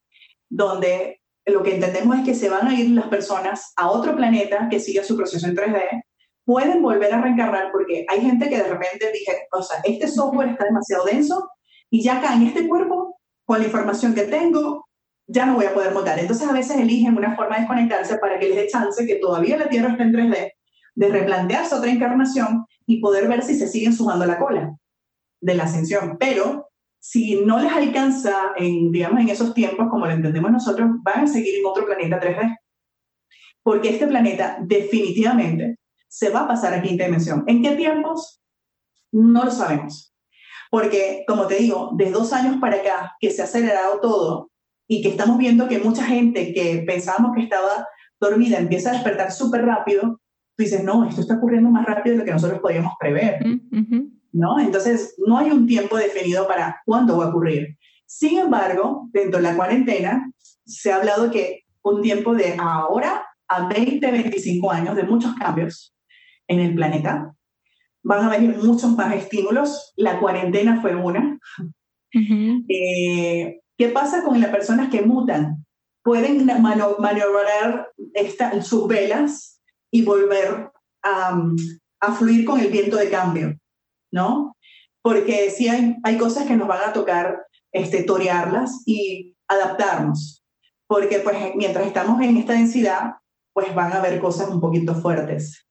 Speaker 2: donde lo que entendemos es que se van a ir las personas a otro planeta que siga su proceso en 3D, pueden volver a reencarnar porque hay gente que de repente dije, o sea, este software está demasiado denso y ya acá en este cuerpo, con la información que tengo, ya no voy a poder montar. Entonces a veces eligen una forma de desconectarse para que les dé chance que todavía la Tierra está en 3D, de replantearse otra encarnación y poder ver si se siguen sumando la cola de la ascensión. Pero si no les alcanza, en, digamos, en esos tiempos, como lo entendemos nosotros, van a seguir en otro planeta 3D. Porque este planeta definitivamente se va a pasar a quinta dimensión. ¿En qué tiempos? No lo sabemos. Porque, como te digo, de dos años para acá, que se ha acelerado todo y que estamos viendo que mucha gente que pensábamos que estaba dormida empieza a despertar súper rápido, tú dices, no, esto está ocurriendo más rápido de lo que nosotros podíamos prever. Uh -huh. ¿no? Entonces, no hay un tiempo definido para cuándo va a ocurrir. Sin embargo, dentro de la cuarentena, se ha hablado que un tiempo de ahora a 20, 25 años de muchos cambios en el planeta. Van a venir muchos más estímulos. La cuarentena fue una. Uh -huh. eh, ¿Qué pasa con las personas que mutan? Pueden maniobrar esta, sus velas y volver a, a, fluir con el viento de cambio, ¿no? Porque sí hay, hay cosas que nos van a tocar este, torearlas y adaptarnos. Porque pues mientras estamos en esta densidad, pues van a haber cosas un poquito fuertes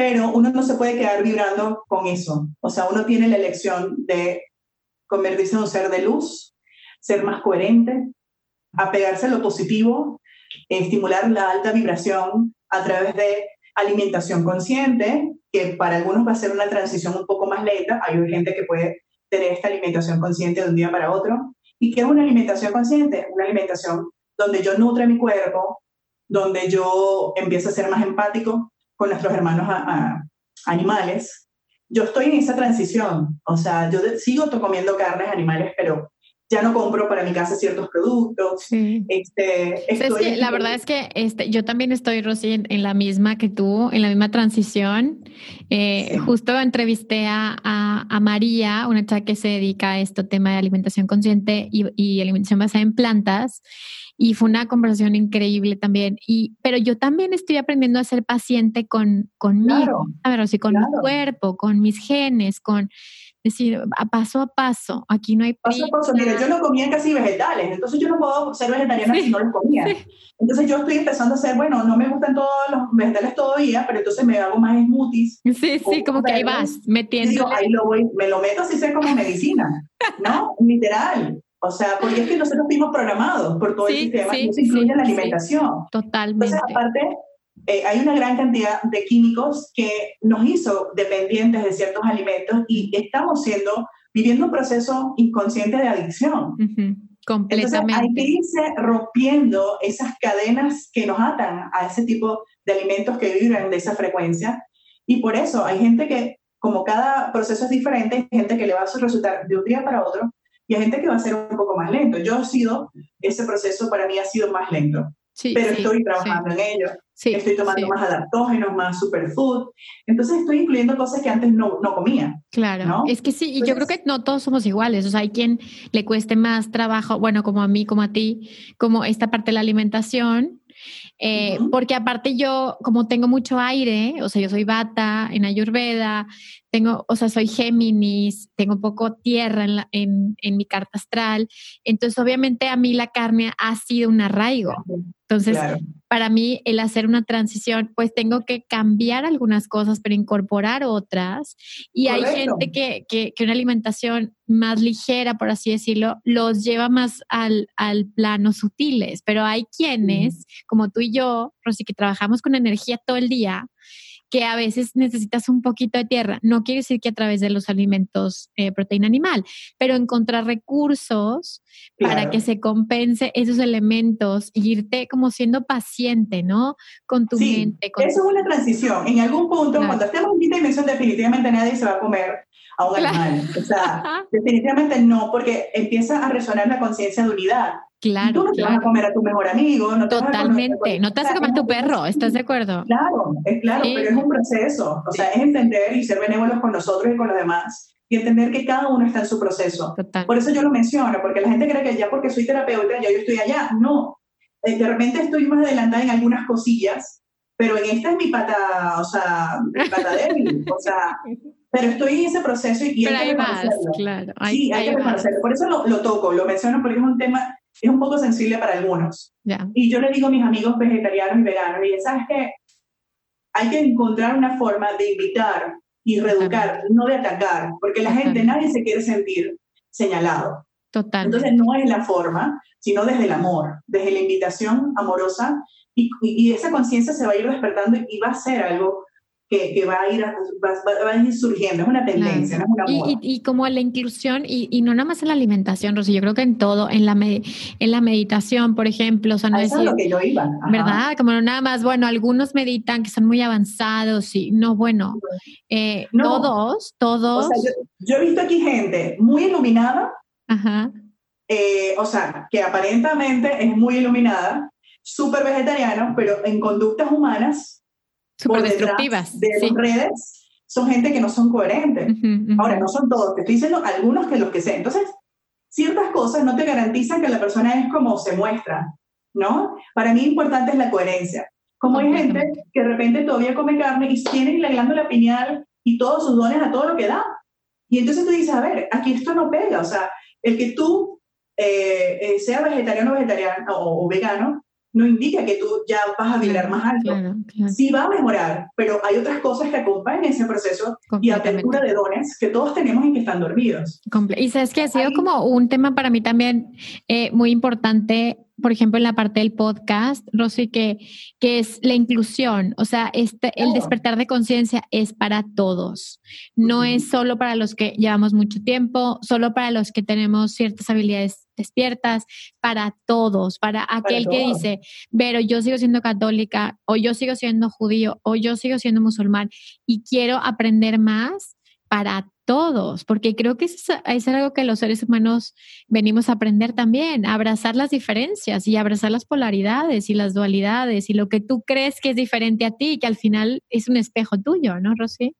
Speaker 2: pero uno no se puede quedar vibrando con eso. O sea, uno tiene la elección de convertirse en un ser de luz, ser más coherente, apegarse a lo positivo, estimular la alta vibración a través de alimentación consciente, que para algunos va a ser una transición un poco más lenta. Hay gente que puede tener esta alimentación consciente de un día para otro. ¿Y qué es una alimentación consciente? Una alimentación donde yo nutre mi cuerpo, donde yo empiezo a ser más empático, con nuestros hermanos a, a, animales. Yo estoy en esa transición, o sea, yo sigo comiendo carnes animales, pero ya no compro para mi casa ciertos productos.
Speaker 1: Sí.
Speaker 2: Este,
Speaker 1: es que la verdad es que este, yo también estoy, Rosy, en, en, la misma que tú, en la misma transición. Eh, sí. Justo entrevisté a, a, a, María, una chica que se dedica a este tema de alimentación consciente y, y alimentación basada en plantas y fue una conversación increíble también. Y, pero yo también estoy aprendiendo a ser paciente con, conmigo,
Speaker 2: claro,
Speaker 1: a ver, sea, con
Speaker 2: claro.
Speaker 1: mi cuerpo, con mis genes, con decir, a paso a paso, aquí no hay
Speaker 2: Paso a paso, mire, yo no comía casi vegetales, entonces yo no puedo ser vegetariana sí. si no los comía. Sí. Entonces yo estoy empezando a hacer, bueno, no me gustan todos los vegetales todavía, pero entonces me hago más smoothies.
Speaker 1: Sí, sí, como que ahí vas, metiendo.
Speaker 2: Digo, ahí lo voy, me lo meto así sea como medicina, ¿no? Literal. O sea, porque es que nosotros fuimos programados por todo
Speaker 1: sí,
Speaker 2: el sistema, y eso incluye la alimentación.
Speaker 1: Totalmente.
Speaker 2: Entonces, aparte, eh, hay una gran cantidad de químicos que nos hizo dependientes de ciertos alimentos y estamos siendo, viviendo un proceso inconsciente de adicción.
Speaker 1: Uh -huh. Completamente.
Speaker 2: Entonces, hay que irse rompiendo esas cadenas que nos atan a ese tipo de alimentos que vibran de esa frecuencia. Y por eso hay gente que como cada proceso es diferente, hay gente que le va a resultar de un día para otro y hay gente que va a ser un poco más lento. Yo he sido, ese proceso para mí ha sido más lento, sí, pero estoy trabajando en ello. Estoy tomando más adaptógenos, más superfood. Entonces estoy incluyendo cosas que antes no, no comía.
Speaker 1: Claro, es que sí, y yo creo que no todos somos iguales. O sea, hay quien le cueste más trabajo, bueno, como a mí, como a ti, como esta parte de la alimentación, eh, porque aparte yo, como tengo mucho aire, o sea, yo soy bata en Ayurveda, tengo, o sea, soy Géminis, tengo poco tierra en, en, en, mi carta astral, entonces obviamente a mí la carne ha sido un arraigo. Entonces, para mí el hacer una transición, pues tengo que cambiar algunas cosas, pero incorporar otras. Y hay gente que, que, que, una alimentación más ligera, por así decirlo, los lleva más al, al plano sutiles, pero hay quienes, como tú y yo, Rosy, que trabajamos con energía todo el día, que a veces necesitas un poquito de tierra. No quiere decir que a través de los alimentos eh, proteína animal, pero encontrar recursos para que se compense esos elementos y irte como siendo paciente, ¿no? Con tu mente. Con
Speaker 2: eso es una transición. En algún punto, cuando estemos en quinta dimensión, definitivamente nadie se va a comer a un animal. O sea, definitivamente no, porque empieza a resonar la conciencia de unidad.
Speaker 1: Claro. Tú
Speaker 2: no
Speaker 1: te
Speaker 2: vas a comer a tu mejor amigo. No
Speaker 1: Totalmente. no te vas a comer a tu perro, ¿estás de acuerdo?
Speaker 2: Claro, es claro, pero es un proceso. O sea, es entender y ser benévolos con nosotros y con los demás. Y entender que cada uno está en su proceso. Por eso yo lo menciono, porque la gente cree que ya porque soy terapeuta, ya yo estoy allá. No. Eh, de repente estoy más adelantada en algunas cosillas, pero en esta es mi pata, o sea, mi pata débil. o sea, pero estoy en ese proceso y,
Speaker 1: pero hay que vas, claro.
Speaker 2: sí, hay, que reconocerlo. Por eso lo, lo, toco, lo menciono porque es un tema es un poco sensible para algunos. Y yo le digo a mis amigos vegetarianos y veganos, y ¿sabes qué? Hay que encontrar una forma de invitar y reeducar, no de atacar, porque la gente, nadie se quiere sentir señalado.
Speaker 1: Total.
Speaker 2: Entonces no es la forma, sino desde el amor, desde la invitación amorosa, y, y esa conciencia se va a ir despertando y va a ser algo que, va, a ir, va, a ir surgiendo, es una tendencia, no es una
Speaker 1: y, y, como la inclusión, y, y, no nada más en la alimentación, Rosy, yo creo que en todo, en la, en la meditación, por ejemplo, o sea, no
Speaker 2: es lo que yo iba.
Speaker 1: ¿Verdad? Como no nada más, bueno, algunos meditan que son muy avanzados y no, bueno, eh, todos, todos.
Speaker 2: O sea, yo, he visto aquí gente muy iluminada, Ajá. Eh, o sea, que aparentemente es muy iluminada, súper vegetariano, pero en conductas humanas
Speaker 1: Súper destructivas.
Speaker 2: De las redes son gente que no son coherentes. Ahora, no son todos, te estoy diciendo algunos que los que sé. Entonces, ciertas cosas no te garantizan que la persona es como se muestra, ¿no? Para mí importante es la coherencia. Como hay gente que de repente todavía come carne y tiene la glándula pineal y todos sus dones a todo lo que da. Y entonces tú dices, a ver, aquí esto no pega. O sea, el que tú eh, eh, seas vegetariano, vegetariano o, o vegano, no indica que tú ya vas a vibrar más alto. Sí va a mejorar, pero hay otras cosas que acompañan ese proceso y apertura de dones que todos tenemos y que están dormidos.
Speaker 1: Y sabes que ha sido como un tema para mí también eh, muy importante por ejemplo, en la parte del podcast, Rosy, que, que es la inclusión, o sea, este, el despertar de conciencia es para todos, no es solo para los que llevamos mucho tiempo, solo para los que tenemos ciertas habilidades despiertas, para todos, para aquel que dice, pero yo sigo siendo católica, o yo sigo siendo judío, o yo sigo siendo musulmán y quiero aprender más para todos, porque creo que es, es, algo que los seres humanos venimos a aprender también, a abrazar las diferencias y abrazar las polaridades y las dualidades y lo que tú crees que es diferente a ti, que al final es un espejo tuyo, ¿no, Rosy?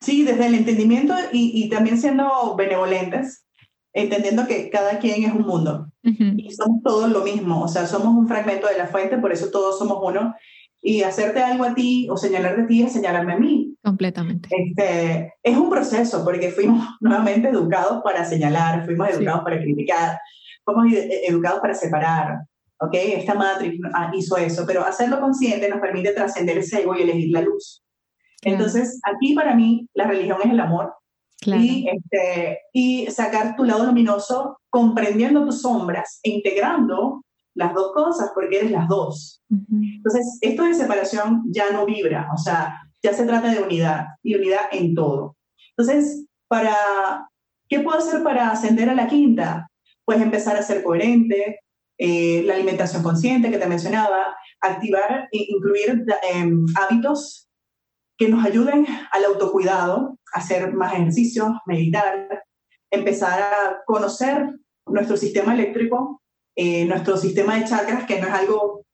Speaker 2: Sí, desde el entendimiento y, y también siendo benevolentes, entendiendo que cada quien es un mundo y somos todos lo mismo, o sea, somos un fragmento de la fuente, por eso todos somos uno y hacerte algo a ti o señalarte a ti es señalarme a mí.
Speaker 1: Completamente.
Speaker 2: Este, es un proceso porque fuimos nuevamente educados para señalar, fuimos educados para criticar, fuimos educados para separar. ¿ok? Esta matriz hizo eso, pero hacerlo consciente nos permite trascender ese ego y elegir la luz. Entonces, aquí para mí la religión es el amor. Y, este, y sacar tu lado luminoso comprendiendo tus sombras e integrando las dos cosas porque eres las dos. Entonces, esto de separación ya no vibra, o sea, ya se trata de unidad y unidad en todo. Entonces, para, ¿qué puedo hacer para ascender a la quinta? Pues empezar a ser coherente, eh, la alimentación consciente que te mencionaba, activar e incluir em, hábitos que nos ayuden al autocuidado, hacer más ejercicios, meditar, empezar a conocer nuestro sistema eléctrico, eh, nuestro sistema de chakras, que no es algo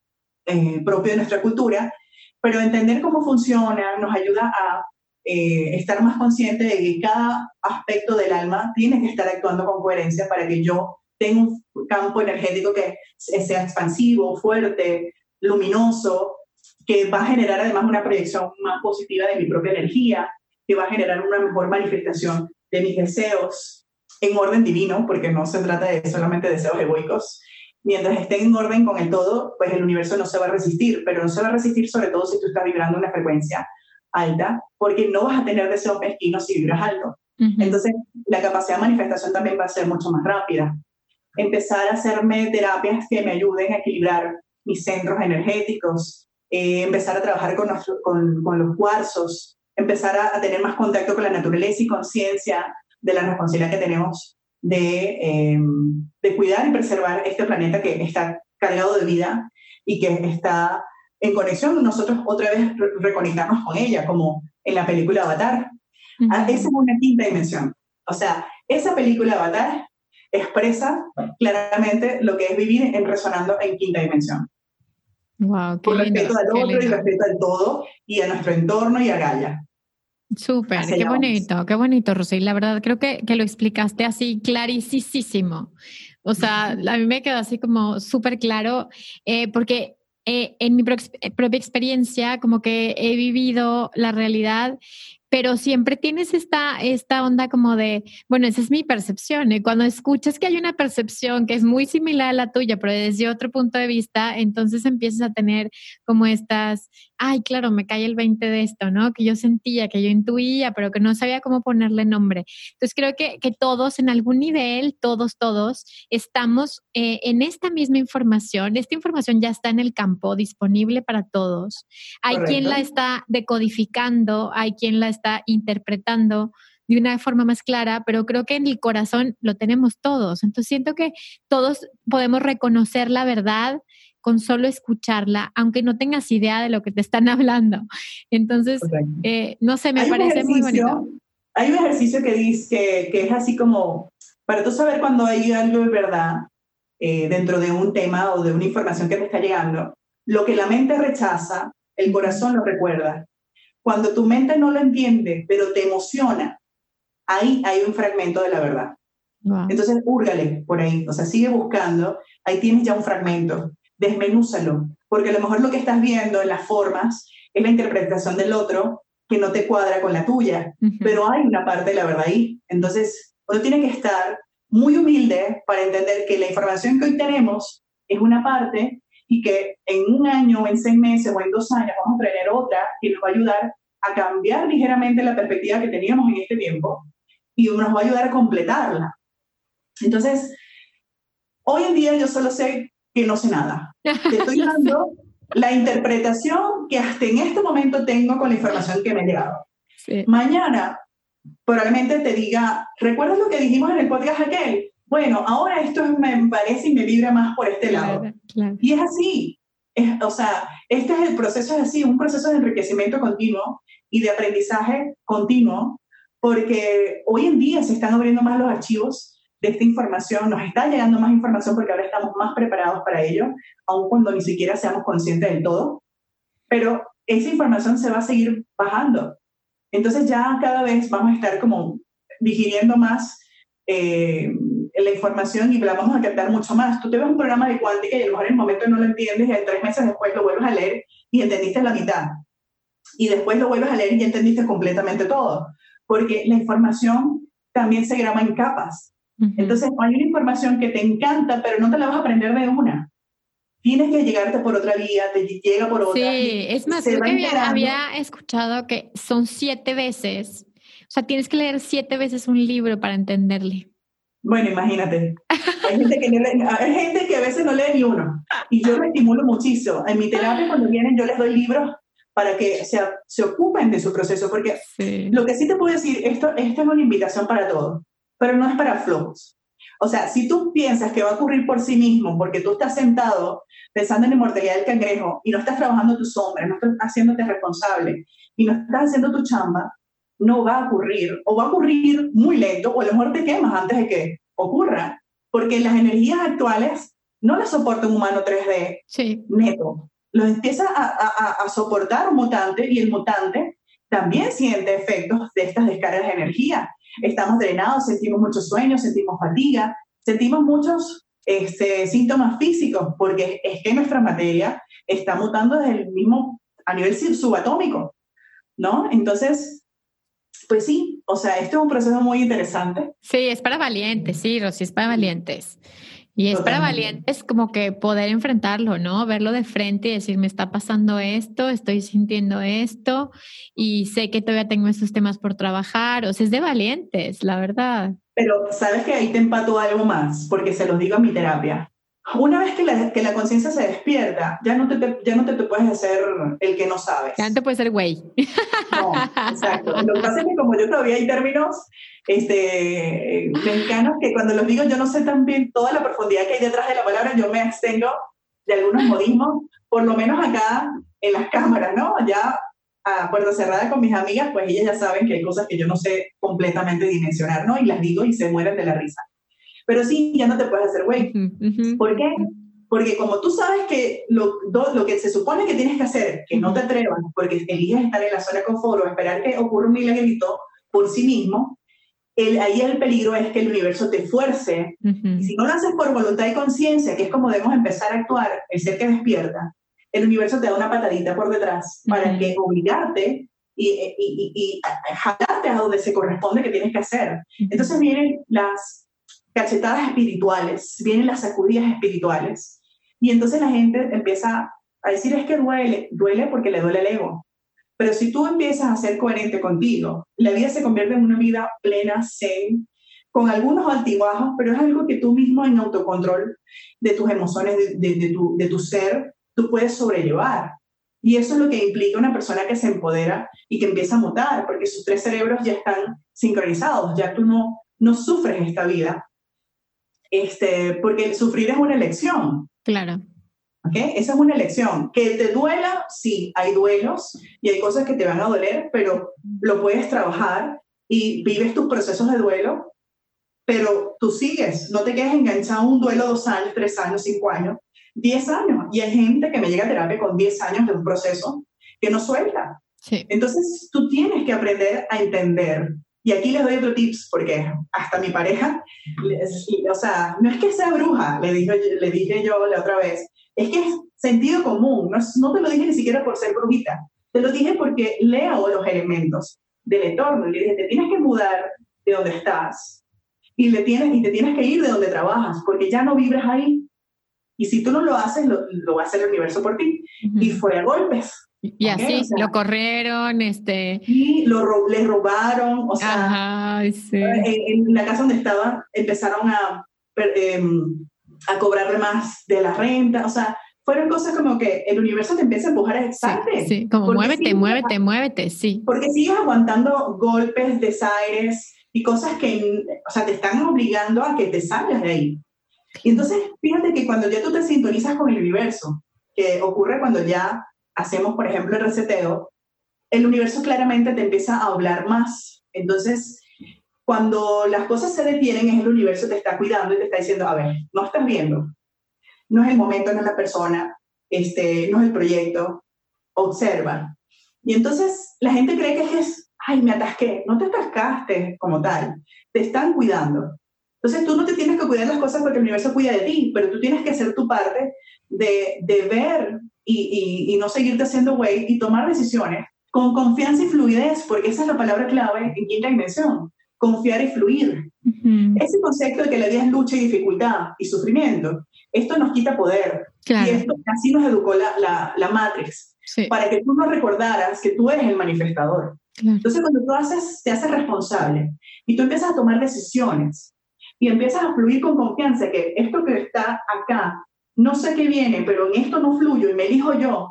Speaker 2: eh, propio de nuestra cultura, pero entender cómo funciona nos ayuda a eh, estar más consciente de que cada aspecto del alma tiene que estar actuando con coherencia para que yo tenga un campo energético que sea expansivo, fuerte, luminoso, que va a generar además una proyección más positiva de mi propia energía, que va a generar una mejor manifestación de mis deseos en orden divino, porque no se trata de solamente deseos egoicos. Mientras estén en orden con el todo, pues el universo no se va a resistir, pero no se va a resistir sobre todo si tú estás vibrando una frecuencia alta, porque no vas a tener deseos mezquinos si vibras alto. Entonces, la capacidad de manifestación también va a ser mucho más rápida. Empezar a hacerme terapias que me ayuden a equilibrar mis centros energéticos, eh, empezar a trabajar con, con, con, los cuarzos, empezar a, tener más contacto con la naturaleza y conciencia de la responsabilidad que tenemos de, em, de cuidar y preservar este planeta que está cargado de vida y que está en conexión, nosotros otra vez reconectarnos con ella, como en la película Avatar. Ah, esa es una quinta dimensión. O sea, esa película Avatar expresa claramente lo que es vivir en resonando en quinta dimensión.
Speaker 1: Wow,
Speaker 2: qué Con respeto al otro y respeto al todo y a nuestro entorno y a Gaia.
Speaker 1: Súper, qué bonito, qué bonito, Rosy. La verdad, creo que, que lo explicaste así clarísimo. O sea, a mí me quedó así como súper claro, eh, porque eh, en mi propia experiencia, como que he vivido la realidad pero siempre tienes esta, esta onda como de, bueno, esa es mi percepción. Y cuando escuchas que hay una percepción que es muy similar a la tuya, pero desde otro punto de vista, entonces empiezas a tener como estas, ay, claro, me cae el 20 de esto, ¿no? Que yo sentía, que yo intuía, pero que no sabía cómo ponerle nombre. Entonces creo que, que todos, en algún nivel, todos, todos, estamos eh, en esta misma información. Esta información ya está en el campo, disponible para todos. Hay quien la está decodificando, hay quien la está interpretando de una forma más clara, pero creo que en el corazón lo tenemos todos. Entonces siento que todos podemos reconocer la verdad con solo escucharla, aunque no tengas idea de lo que te están hablando. Entonces, eh, no sé, me parece muy bonito.
Speaker 2: Hay un ejercicio que dice que, es así como, para tú saber cuando hay algo de verdad eh, dentro de un tema o de una información que te está llegando, lo que la mente rechaza, el corazón lo recuerda. Cuando tu mente no lo entiende, pero te emociona, ahí hay un fragmento de la verdad. Entonces, húrgale por ahí, o sea, sigue buscando, ahí tienes ya un fragmento, desmenúzalo, porque a lo mejor lo que estás viendo en las formas es la interpretación del otro que no te cuadra con la tuya, pero hay una parte de la verdad ahí. Entonces, uno tiene que estar muy humilde para entender que la información que hoy tenemos es una parte y que en un año o en seis meses o en dos años vamos a tener otra que nos va a ayudar a cambiar ligeramente la perspectiva que teníamos en este tiempo y nos va a ayudar a completarla. Entonces, hoy en día yo solo sé que no sé nada. Te estoy dando la interpretación que hasta en este momento tengo con la información que me ha llegado. Mañana probablemente te diga, ¿recuerdas lo que dijimos en el podcast aquel? bueno, ahora esto me parece y me vibra más por este lado. Y es así. o sea, este es el proceso, es así, un proceso de enriquecimiento continuo y de aprendizaje continuo, porque hoy en día se están abriendo más los archivos de esta información, nos está llegando más información porque ahora estamos más preparados para ello, aun cuando ni siquiera seamos conscientes del todo, pero esa información se va a seguir bajando. Entonces ya cada vez vamos a estar como digiriendo más eh, la información y la vamos a captar mucho más. Tú te ves un programa de cuántica y a lo mejor en el momento no lo entiendes y tres meses después lo vuelves a leer y entendiste la mitad. Y después lo vuelves a leer y entendiste completamente todo. Porque la información también se graba en capas. Entonces hay una información que te encanta, pero no te la vas a aprender de una. Tienes que llegarte por otra vía, te llega por otra.
Speaker 1: Sí, es más, creo que había escuchado que son siete veces. O sea, tienes que leer siete veces un libro para entenderle.
Speaker 2: Bueno, imagínate. Hay gente, que hay gente que a veces no lee ni uno. Y yo me estimulo muchísimo. En mi terapia, cuando vienen, yo les doy libros para que se, se ocupen de su proceso. Porque lo que sí te puedo decir, esto, esto es una invitación para todos, pero no es para flojos. O sea, si tú piensas que va a ocurrir por sí mismo, porque tú estás sentado pensando en la inmortalidad del cangrejo y no estás trabajando tu sombra, no estás haciéndote responsable y no estás haciendo tu chamba, no va a ocurrir o va a ocurrir muy lento o a lo mejor te quemas antes de que ocurra, porque las energías actuales no las soporta un humano 3D
Speaker 1: sí.
Speaker 2: neto. Lo empieza a, a, a, soportar un mutante y el mutante también siente efectos de estas descargas de energía. Estamos drenados, sentimos muchos sueños, sentimos fatiga, sentimos muchos este, síntomas físicos, porque es que nuestra materia está mutando desde el mismo, a nivel subatómico, ¿no? Entonces, pues sí, o sea, esto es un proceso muy interesante.
Speaker 1: Sí, es para valientes, sí, Rosy, es para valientes. Y es para valientes como que poder enfrentarlo, ¿no? Verlo de frente y decir, me está pasando esto, estoy sintiendo esto y sé que todavía tengo estos temas por trabajar. O sea, es de valientes, la verdad.
Speaker 2: Pero sabes que ahí te empato algo más, porque se los digo a mi terapia. Una vez que la, que la conciencia se despierta, ya no, te, ya no te, te, puedes hacer el que no sabes.
Speaker 1: Ya no te puedes ser güey.
Speaker 2: No, exacto. Lo que pasa es que como yo todavía hay términos este, mexicanos que cuando los digo yo no sé tan bien toda la profundidad que hay detrás de la palabra, yo me abstengo de algunos modismos, por lo menos acá en las cámaras, ¿no? Ya a puerta cerrada con mis amigas, pues ellas ya saben que hay cosas que yo no sé completamente dimensionar, ¿no? Y las digo y se mueren de la risa. Pero sí, ya no te puedes hacer güey. ¿Por qué? Porque como tú sabes que lo, lo, que se supone que tienes que hacer, que no te atrevas, porque eliges estar en la zona de confort o esperar que ocurra un milagrito por sí mismo, el, ahí el peligro es que el universo te fuerce. Y si no lo haces por voluntad y conciencia, que es como debemos empezar a actuar, el ser que despierta, el universo te da una patadita por detrás para que obligarte y, y, y, y, jalarte a donde se corresponde que tienes que hacer. Entonces vienen las cachetadas espirituales, vienen las sacudidas espirituales. Y entonces la gente empieza a decir es que duele, duele porque le duele el ego. Pero si tú empiezas a ser coherente contigo, la vida se convierte en una vida plena, zen, con algunos altibajos, pero es algo que tú mismo en autocontrol de tus emociones, de, de, tu, de tu ser, tú puedes sobrellevar. Y eso es lo que implica una persona que se empodera y que empieza a mutar, porque sus tres cerebros ya están sincronizados, ya tú no, no sufres esta vida, este, porque sufrir es una elección.
Speaker 1: Claro.
Speaker 2: ¿Okay? Esa es una elección. Que te duela, sí, hay duelos y hay cosas que te van a doler, pero lo puedes trabajar y vives tus procesos de duelo, pero tú sigues, no te quedes enganchado a un duelo dos años, tres años, cinco años, diez años. Y hay gente que me llega a terapia con diez años de un proceso que no suelta.
Speaker 1: Sí.
Speaker 2: Entonces, tú tienes que aprender a entender y aquí les doy otro tips, porque hasta mi pareja, o sea, no es que sea bruja, le dije, le dije yo la otra vez, es que es sentido común, no, no te lo dije ni siquiera por ser brujita, te lo dije porque leo los elementos del entorno y le dije, te tienes que mudar de donde estás y, le tienes, y te tienes que ir de donde trabajas, porque ya no vibras ahí. Y si tú no lo haces, lo, lo va a hacer el universo por ti. Uh -huh. Y fue a golpes.
Speaker 1: Y así, o sea, lo corrieron, este...
Speaker 2: Y lo, le robaron, o sea,
Speaker 1: Ajá, sí.
Speaker 2: en, en, la casa donde estaba empezaron a, eh, a cobrarle más de la renta, o sea, fueron cosas como que el universo te empieza a empujar a
Speaker 1: Sí, sí, como muévete, sigues, muévete, muévete, sí.
Speaker 2: Porque sigues aguantando golpes, desaires y cosas que, o sea, te están obligando a que te salgas de ahí. Y entonces, fíjate que cuando ya tú te sintonizas con el universo, que ocurre cuando ya hacemos, por ejemplo, el reseteo, el universo claramente te empieza a hablar más. Entonces, cuando las cosas se detienen, es el universo te está cuidando y te está diciendo, a ver, no estás viendo, no es el momento, no es la persona, este, no es el proyecto, observa. Y entonces la gente cree que es, ay, me atasqué, no te atascaste como tal, te están cuidando. Entonces tú no te tienes que cuidar las cosas porque el universo cuida de ti, pero tú tienes que hacer tu parte de, de ver y, y, y no seguirte haciendo güey y tomar decisiones con confianza y fluidez, porque esa es la palabra clave en quinta dimensión, confiar y fluir. Uh -huh. Ese concepto de que la vida es lucha y dificultad y sufrimiento, esto nos quita poder.
Speaker 1: Claro.
Speaker 2: Y esto, así nos educó la, la,
Speaker 1: sí.
Speaker 2: para que tú no recordaras que tú eres el manifestador.
Speaker 1: Claro.
Speaker 2: Entonces, cuando tú haces, te haces responsable y tú empiezas a tomar decisiones y empiezas a fluir con confianza que esto que está acá, no sé qué viene, pero en esto no fluyo y me elijo yo,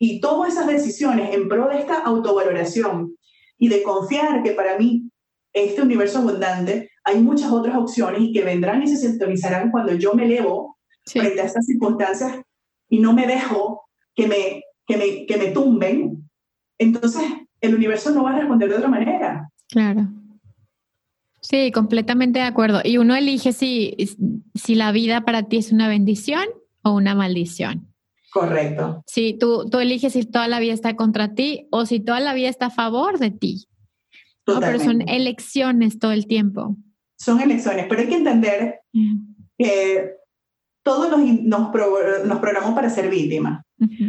Speaker 2: y tomo esas decisiones en pro de esta autovaloración y de confiar que para mí, este universo abundante, hay muchas otras opciones y que vendrán y se sintonizarán cuando yo me elevo sí. frente a estas circunstancias y no me dejo que me, que me, que me tumben. Entonces, el universo no va a responder de otra manera.
Speaker 1: Claro. Sí, completamente de acuerdo. Y uno elige si, si la vida para ti es una bendición o una maldición.
Speaker 2: Correcto.
Speaker 1: Si tú, tú eliges si toda la vida está contra ti o si toda la vida está a favor de ti. Pero son elecciones todo el tiempo.
Speaker 2: Son elecciones, pero hay que entender que todos nos, nos, nos, programamos para ser víctima.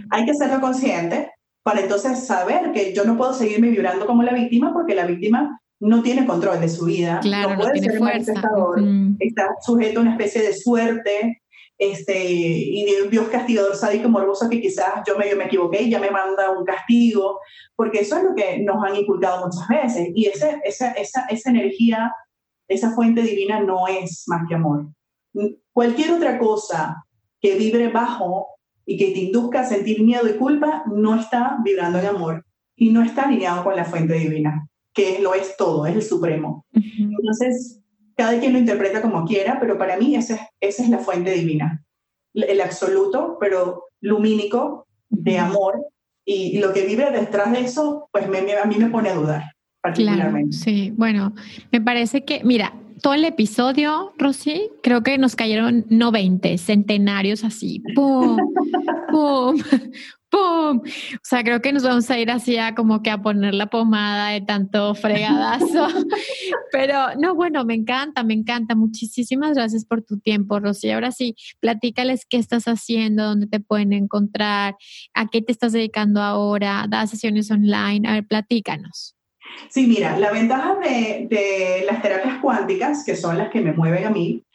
Speaker 2: Hay que serlo consciente para entonces saber que yo no puedo seguirme vibrando como la víctima porque la víctima no tiene control de su vida,
Speaker 1: no puede ser fuerza.
Speaker 2: está sujeto a una especie de suerte este, y de un Dios castigador sádico morboso que quizás yo medio me equivoqué y ya me manda un castigo, porque eso es lo que nos han inculcado muchas veces. Y ese, esa, esa, esa energía, esa fuente divina no es más que amor. Cualquier otra cosa que vibre bajo y que te induzca a sentir miedo y culpa no está vibrando en amor y no está alineado con la fuente divina, que lo es todo, es el supremo. Entonces, cada quien lo interpreta como quiera, pero para mí esa, esa es la fuente divina, el absoluto, pero lumínico de amor y, lo que vive detrás de eso, pues me, a mí me pone a dudar particularmente.
Speaker 1: sí, bueno, me parece que, mira, todo el episodio, Rosy, creo que nos cayeron no 20, centenarios así. ¡Pum! ¡Pum! ¡Pum! O sea, creo que nos vamos a ir así a como que a poner la pomada de tanto fregadazo. Pero no, bueno, me encanta, me encanta. Muchísimas gracias por tu tiempo, Rosy. Ahora sí, platícales qué estás haciendo, dónde te pueden encontrar, a qué te estás dedicando ahora, das sesiones online. A ver, platícanos.
Speaker 2: Sí, mira, la ventaja de, las terapias cuánticas, que son las que me mueven a mí,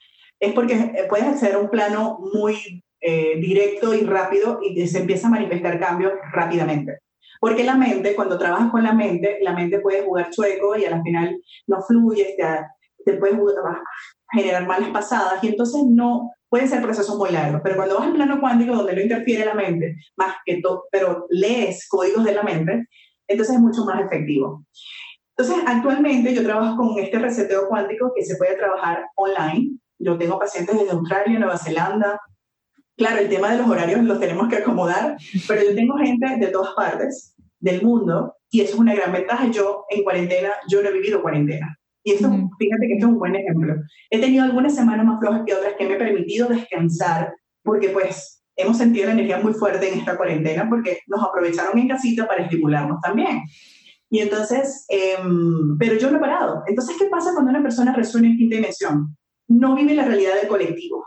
Speaker 2: es porque eh, puedes acceder a un plano muy eh, directo y rápido y se empieza a manifestar cambios rápidamente. Porque la mente, cuando trabajas con la mente, la mente puede jugar chueco y al final no fluye, te, te puede generar malas pasadas y entonces no, pueden ser procesos muy largos, pero cuando vas al plano cuántico donde no interfiere la mente, más que todo, pero lees códigos de la mente, entonces es mucho más efectivo. Entonces, actualmente yo trabajo con este reseteo cuántico que se puede trabajar online. Yo tengo pacientes desde Australia, Nueva Zelanda. Claro, el tema de los horarios los tenemos que acomodar, pero yo tengo gente de todas partes del mundo y eso es una gran ventaja. Yo en cuarentena, yo no he vivido cuarentena. Y esto, fíjate que esto es un buen ejemplo. He tenido algunas semanas más flojas que otras que me he permitido descansar porque pues hemos sentido la energía muy fuerte en esta cuarentena porque nos aprovecharon en casita para estimularnos también. Y entonces, em, pero yo no he parado. Entonces, ¿qué pasa cuando una persona resuena en quinta dimensión? No vive la realidad del colectivo.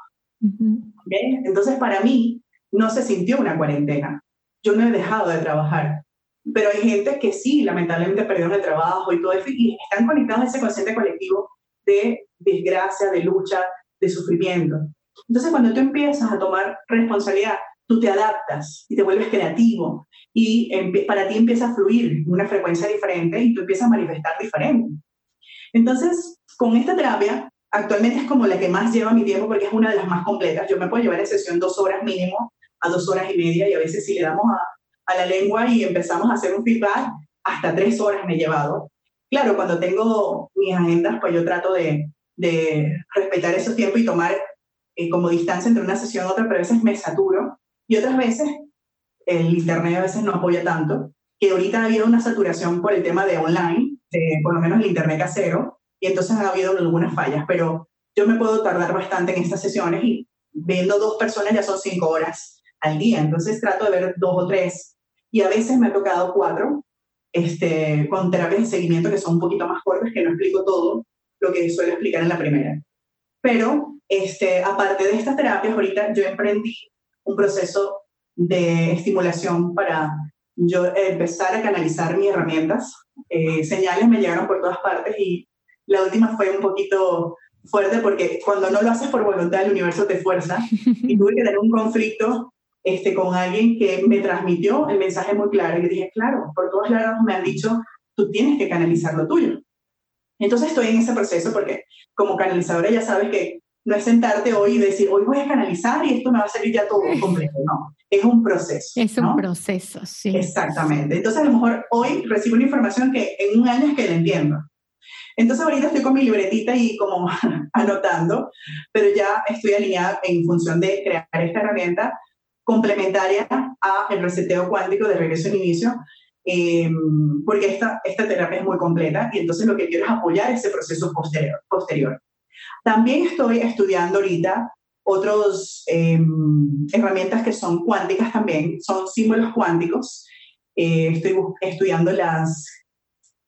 Speaker 2: Entonces, para mí, no se sintió una cuarentena. Yo no he dejado de trabajar. Pero hay gente que sí, lamentablemente, perdieron el trabajo y todo eso, y están conectados a ese consciente colectivo de desgracia, de lucha, de sufrimiento. Entonces, cuando tú empiezas a tomar responsabilidad, tú te adaptas y te vuelves creativo y para ti empieza a fluir una frecuencia diferente y tú empiezas a manifestar diferente. Entonces, con esta terapia, actualmente es como la que más lleva mi tiempo porque es una de las más completas. Yo me puedo llevar en sesión dos horas mínimo a dos horas y media y a veces si le damos a, a la lengua y empezamos a hacer un feedback, hasta tres horas me he llevado. Claro, cuando tengo mis agendas, pues yo trato de, de respetar esos tiempos y tomar eh, como distancia entre una sesión y otra, pero a veces me saturo y otras veces el Internet a veces no apoya tanto, que ahorita ha habido una saturación por el tema de online, por lo menos el Internet casero, y entonces ha habido algunas fallas, pero yo me puedo tardar bastante en estas sesiones y viendo dos personas ya son cinco horas al día, entonces trato de ver dos o tres, y a veces me ha tocado cuatro, este, con terapias de seguimiento que son un poquito más cortas, que no explico todo lo que suelo explicar en la primera. Pero este, aparte de estas terapias, ahorita yo emprendí un proceso de estimulación para yo empezar a canalizar mis herramientas. Eh, señales me llegaron por todas partes y la última fue un poquito fuerte porque cuando no lo haces por voluntad, el universo te fuerza y tuve que tener un conflicto este, con alguien que me transmitió el mensaje muy claro y dije, claro, por todos lados me han dicho, tú tienes que canalizar lo tuyo. Entonces estoy en ese proceso porque como canalizadora ya sabes que no es sentarte hoy y decir, hoy voy a canalizar y esto me va a salir ya todo completo. No, es un proceso.
Speaker 1: Es un proceso, sí.
Speaker 2: Exactamente. Entonces, a lo mejor hoy recibo una información que en un año es que la entiendo. Entonces, ahorita estoy con mi libretita y como anotando, pero ya estoy alineada en función de crear esta herramienta complementaria a el reseteo cuántico de regreso al inicio, em, porque esta, esta terapia es muy completa y entonces lo que quiero es apoyar ese proceso posterior. posterior. También estoy estudiando ahorita otras em, herramientas que son cuánticas también, son símbolos cuánticos. Eh, estoy estudiando las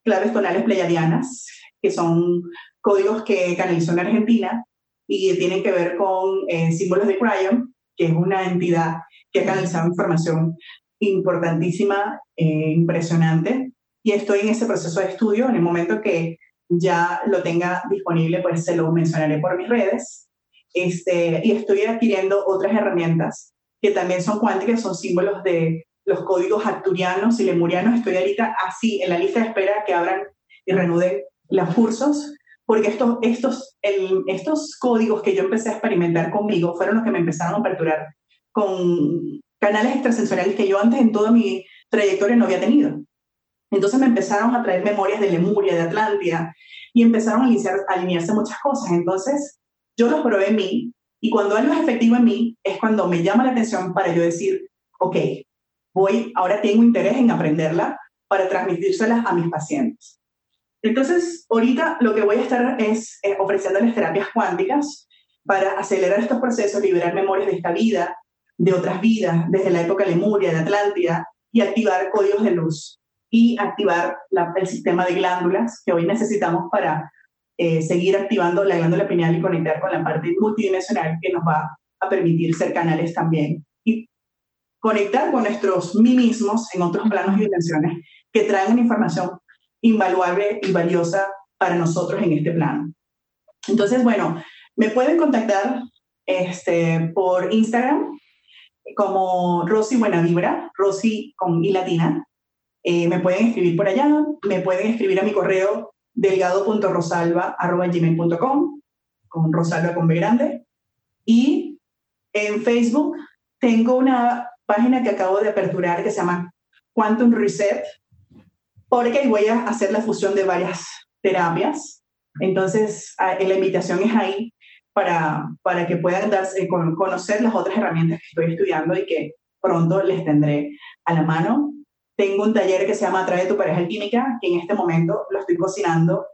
Speaker 2: claves tonales pleiadianas, que son códigos que canalizó en Argentina y tienen que ver con eh, símbolos de Cryon, que es una entidad que ha canalizado información importantísima, eh, impresionante. Y estoy en ese proceso de estudio. En el momento que ya lo tenga disponible, pues se lo mencionaré por mis redes. Este, y estoy adquiriendo otras herramientas que también son cuánticas, son símbolos de los códigos arturianos y lemurianos. Estoy ahorita así en la lista de espera que abran y reanuden los cursos, porque estos, estos, estos códigos que yo empecé a experimentar conmigo fueron los que me empezaron a aperturar con canales extrasensoriales que yo antes en toda mi trayectoria no había tenido. Entonces me empezaron a traer memorias de Lemuria, de Atlántida, y empezaron a, a alinearse muchas cosas. Entonces yo los probé en mí, y cuando algo es efectivo en mí, es cuando me llama la atención para yo decir, ok, voy, ahora tengo interés en aprenderla para transmitírselas a mis pacientes. Entonces, ahorita lo que voy a estar es eh, ofreciéndoles terapias cuánticas para acelerar estos procesos, liberar memorias de esta vida, de otras vidas, desde la época Lemuria, de Atlántida, y activar códigos de luz y activar el sistema de glándulas que hoy necesitamos para eh, seguir activando la glándula pineal y conectar con la parte multidimensional que nos va a permitir ser canales también y conectar con nuestros mí mismos en otros planos y dimensiones que traen una información invaluable y valiosa para nosotros en este plano. Entonces, bueno, me pueden contactar este, por Instagram como Rosy Buena Vibra, Rosy con I latina. Eh, me pueden escribir por allá, me pueden escribir a mi correo delgado.rosalba.gmail.com con Rosalba con B grande. Y en Facebook tengo una página que acabo de aperturar que se llama Quantum Reset, porque voy a hacer la fusión de varias terapias. Entonces, la invitación es ahí para, para que puedan darse, conocer las otras herramientas que estoy estudiando y que pronto les tendré a la mano. Tengo un taller que se llama Atrae tu pareja química, que en este momento lo estoy cocinando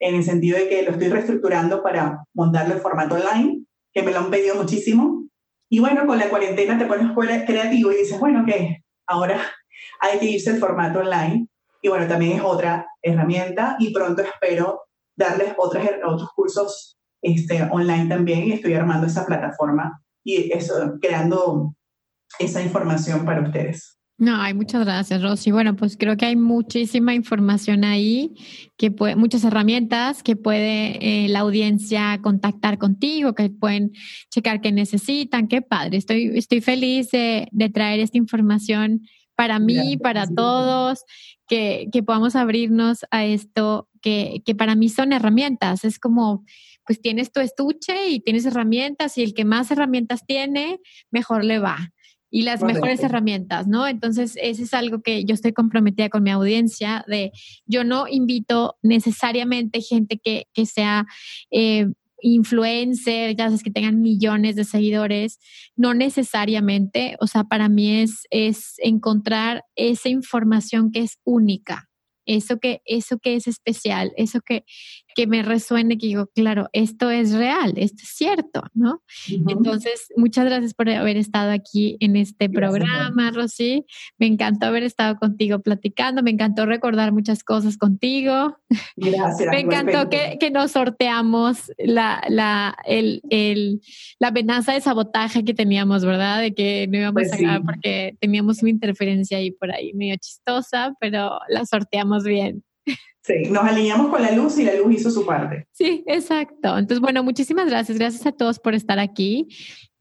Speaker 2: en el sentido de que lo estoy reestructurando para montarlo en formato online, que me lo han pedido muchísimo. Y bueno, con la cuarentena te pones creativo y dices, bueno, que ahora hay que irse al formato online. Y bueno, también es otra herramienta y pronto espero darles otras, otros cursos este, online también y estoy armando esa plataforma y eso, creando esa información para ustedes.
Speaker 1: No, hay muchas gracias, Rosy. Bueno, pues creo que hay muchísima información ahí, que puede, muchas herramientas que puede eh, la audiencia contactar contigo, que pueden checar qué necesitan. Qué padre. Estoy, estoy feliz de, de traer esta información para mí, para todos, que, que, podamos abrirnos a esto, que, que para mí son herramientas. Es como, pues tienes tu estuche y tienes herramientas y el que más herramientas tiene, mejor le va y las mejores herramientas, ¿no? Entonces, eso es algo que yo estoy comprometida con mi audiencia, de yo no invito necesariamente gente que, que sea eh, influencer, ya sabes, que tengan millones de seguidores, no necesariamente, o sea, para mí es, es encontrar esa información que es única, eso que, eso que es especial, eso que, que me resuene, que digo, claro, esto es real, esto es cierto, ¿no? Entonces, muchas gracias por haber estado aquí en este programa, Rosy. Me encantó haber estado contigo platicando, me encantó recordar muchas cosas contigo.
Speaker 2: Gracias.
Speaker 1: me encantó que, que, nos sorteamos la, la, el, el, la amenaza de sabotaje que teníamos, ¿verdad? De que no íbamos pues a ganar porque teníamos una interferencia ahí por ahí medio chistosa, pero la sorteamos bien.
Speaker 2: Sí, nos alineamos con la luz y la luz hizo su parte.
Speaker 1: Sí, exacto. Entonces, bueno, muchísimas gracias. Gracias a todos por estar aquí.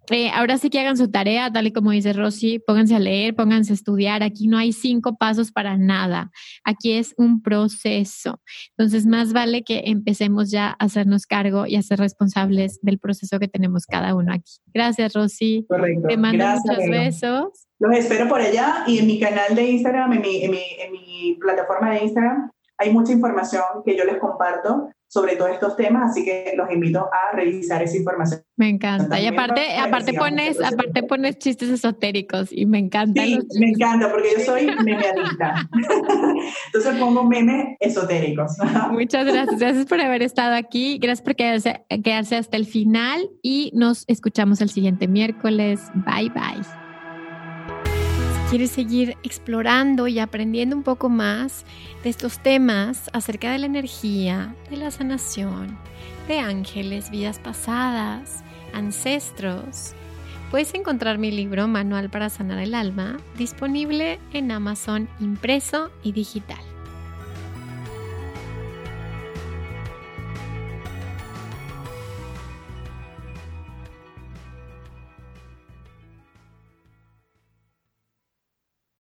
Speaker 1: Eh, ahora sí que hagan su tarea, tal y como dice Rosy, pónganse a leer, pónganse a estudiar. Aquí no hay cinco pasos para nada. Aquí es un proceso. Entonces, más vale que empecemos ya a hacernos cargo y a ser responsables del proceso que tenemos cada uno aquí. Gracias, Rosy.
Speaker 2: Correcto.
Speaker 1: Te mando muchos besos.
Speaker 2: Los espero por allá y en mi canal de Instagram, en mi, en mi, en mi plataforma de Instagram, hay mucha información que yo les comparto sobre todos estos temas, así que los invito a revisar esa información.
Speaker 1: Me encanta. y aparte, aparte pones, aparte pones chistes esotéricos y me encanta.
Speaker 2: Sí, me encanta porque yo soy memeadista. Entonces pongo memes esotéricos.
Speaker 1: Muchas gracias. Gracias por haber estado aquí. Gracias por quedarse, quedarse hasta el final y nos escuchamos el siguiente miércoles. Bye bye quieres seguir explorando y aprendiendo un poco más de estos temas acerca de la energía, de la sanación, de ángeles, vidas pasadas, ancestros, puedes encontrar mi libro Manual para Sanar el Alma disponible en Amazon impreso y digital.